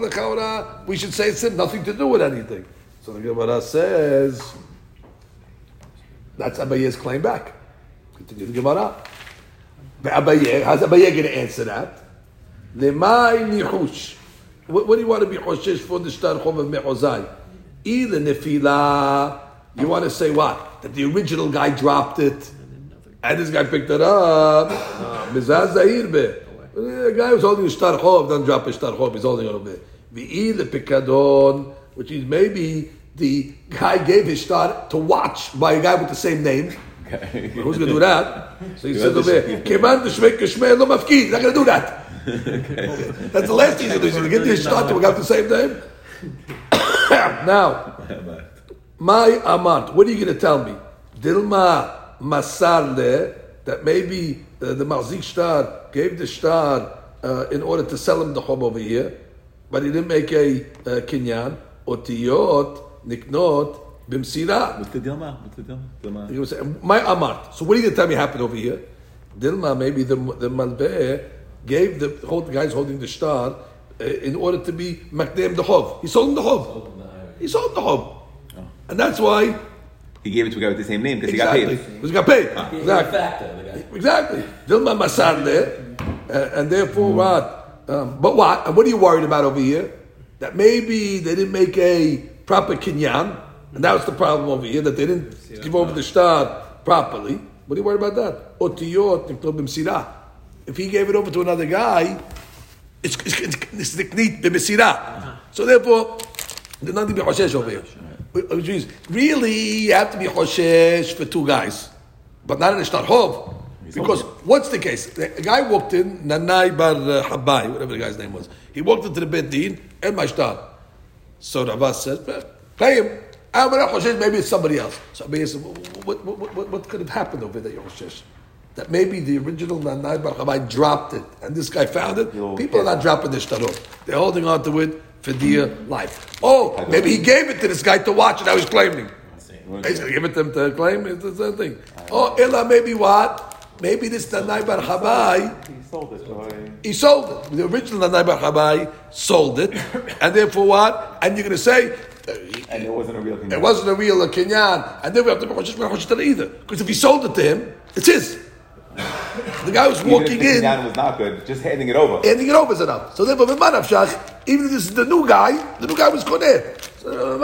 the Chaura, we should say it's him, nothing to do with anything. So the Gemara says, that's Abaye's claim back. Continue the Gemara. Abaye, how's Abaye going to answer that? Lemai nichush. What, what do you want to be choshesh for the shtar chov of mechozai? Either nefila, you want to say what? That the original guy dropped it, and this guy picked it up. Ah, Mizaz zahir. The guy who's holding the shtar chov doesn't drop his shtar chov, he's holding it over there. V'il pikadon, which is maybe the guy gave his star to watch by a guy with the same name. Okay. Who's going to do that? <laughs> So he said over there, Keman d'shmek k'shmei lo mafkid. He's not going to do that. That's the last thing he's going to do. He's going to give his shtar to a guy with the same name. <coughs> now, my amant, what are you going to tell me? Dilma masarle, that maybe uh, the Marzik star gave the star uh, in order to sell him the home over here, but he didn't make a uh, kinyan. Otiyot niknot bimsira. What's the Dilma? What's the Dilma? Dilma. You say, my amart. So what are you going to tell me happened over here? Dilma, maybe the the malbeh gave the hold, guys holding the star uh, in order to be makdem the chov. He sold him the chov. He sold him the chov, and that's why He gave it to a guy with the same name because exactly he got paid. because he got paid. He's Exactly. factor. Exactly. Dilma masarle, uh, and therefore what? Um, but what? And what are you worried about over here? That maybe they didn't make a proper kinyan, and that was the problem over here that they didn't give over the star properly. What are you worried about that? Otiyot niktob b'msira. If he gave it over to another guy, it's it's it's niknit b'msira. So therefore, there's nothing to be choshesh over here. Which means really you have to be choshesh for two guys, but not in a shtar hov. Because what's the case? A guy walked in, Nanai bar uh, Habai, whatever the guy's name was. He walked into the Beit Din, and my shtar. So Ravas says, "Well, pay him. I'm not choshesh, maybe it's somebody else. So Abaye said, what, what, what, what, could have happened over there, you're? That maybe the original Nanai bar Habai dropped it, and this guy found it. People are not dropping their shtarot. They're holding on to it for dear life. Oh, maybe he gave it to this guy to watch, and now he's claiming. He's going to give it to him to claim. It's the same thing. Oh, Ella, maybe what? Maybe this Nanai Bar Chabai, He sold it. he sold it. The original Nanai Bar Chabai sold it. And therefore what? And you're going to say, uh, And it wasn't a real thing. it wasn't a real kinyan. And then we have to be either. Because if he sold it to him, it's his. The guy was walking in. down was not good. Just handing it over. Handing it over is enough. So therefore, even if this is the new guy, the new guy was koneh. So,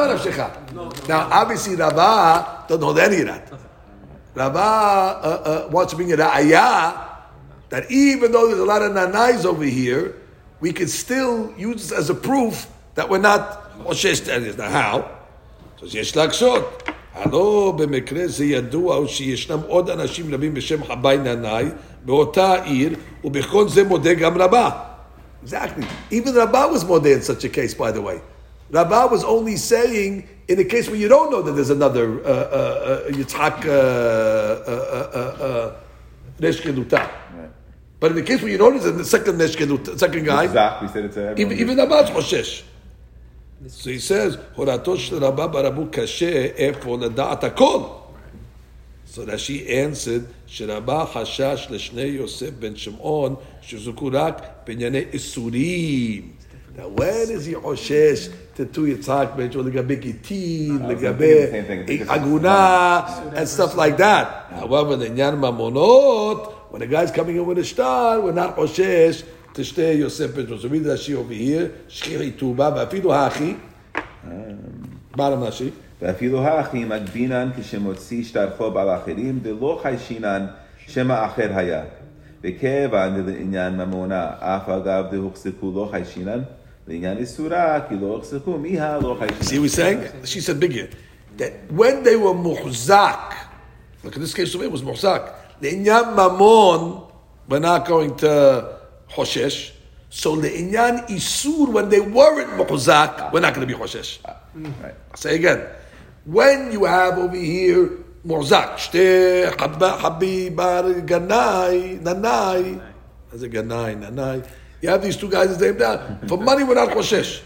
now, obviously, Rava doesn't hold any of that. Rava uh, uh, wants to bring a ra'ayah that even though there's a lot of nanais over here, we can still use this as a proof that we're not Moshe's Now, how? So, Yesh so. הלא במקרה זה ידוע שישנם עוד אנשים רבים בשם חבי ננאי באותה עיר, ובכל זה מודה גם רבה. Exactly. Even Rabbah was modeh in such a case, by the way. Rabbah was only saying in a case where you don't know that there's another uh, uh, uh, Yitzhak uh, uh, uh, uh. But in the case where you know there's a second Resh Keduta, second guy, said everyone. even, even Rabbah's Hoshesh. So he says, הורתו של רבה ברבו קשה איפה לדעת הכל. So that she answered, שרבה חשש לשני יוסף בן שמעון, שזוכו רק בענייני איסורים. Now when is he חושש to two יצחק בן שמעון לגבי גיטין, same לגבי thing, it's just- עגונה, and stuff like that. However, לעניין ממונות, when a guy's coming in with a star, we're not חושש תשתה יוסף בן שמעון. So read Rashi over here, שכיחי טובה, ואפילו האחי, bottom Rashi, ואפילו הכי מגבינן כשמוציא שטרחו על אחרים, דלא חיישינן שמא אחר היה. וכיוון לעניין ממונה, אף אגב דהוחזקו לא חיישינן, לעניין איסורה, כי לא הוחזקו, מי הלא See חיישינן? what he's saying? She said bigger. That when they were muhzak, look in this case of it was muhzak. The inyan mamon, we're not going to hoshesh. So the inyan isur, when they weren't muhzak, we're not going to be hoshesh. Ah, mm, right. Say again. When you have over here muhzak, shte habi bar ganai, nanai, as a ganai, nanai. You have these two guys' name down. For money, we're not hoshesh.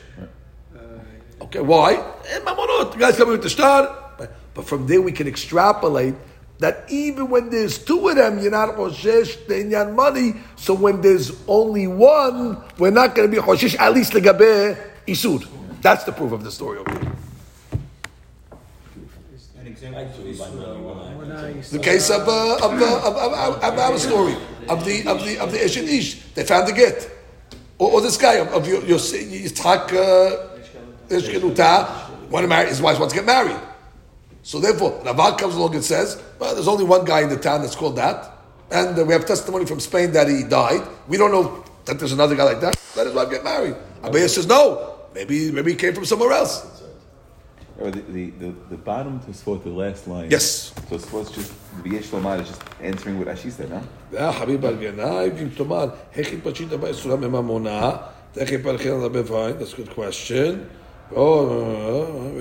Uh, okay, why? Eh, mamonot. The guy's coming with the star. But, but from there we can extrapolate that even when there's two of them, you're not Hoshesh, the inyan money. So when there's only one, we're not going to be Hoshesh, at least legabe isud. That's the proof of the story over here. Actually, by money, When I The case of, uh, of, uh, of, of, of, of our story. of the of the of the Ish Ish. They found the get, or, or this guy of, of your your Yitzhak uh, Ish want to marry his wife wants to get married. So therefore, Raval comes along and says, well, there's only one guy in the town that's called that. And uh, we have testimony from Spain that he died. We don't know that there's another guy like that. Let his wife get married. Abaye says, no, maybe, maybe he came from somewhere else. Oh, the, the, the, the bottom Tosfot, the last line. Yes. Tosfot's just, the Yesh Lomad is just answering what Ashi said, huh? Yeah, Habib al-Ganai, Kimtoman, Hechit Pachita Ba'isulam Emamona, Techit Parchina That's a good question. Oh, uh,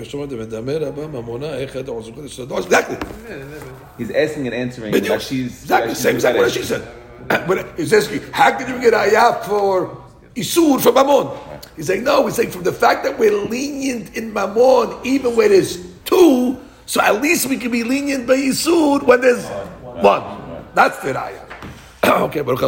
uh, uh, he's asking and answering. Like she's, exactly the same exactly what she said. But he's asking, how can you get ayah for isur for mammon? He's saying no. He's saying from the fact that we're lenient in mammon, even when there's two, so at least we can be lenient by isur when there's one. That's the ayah. <clears throat> okay, but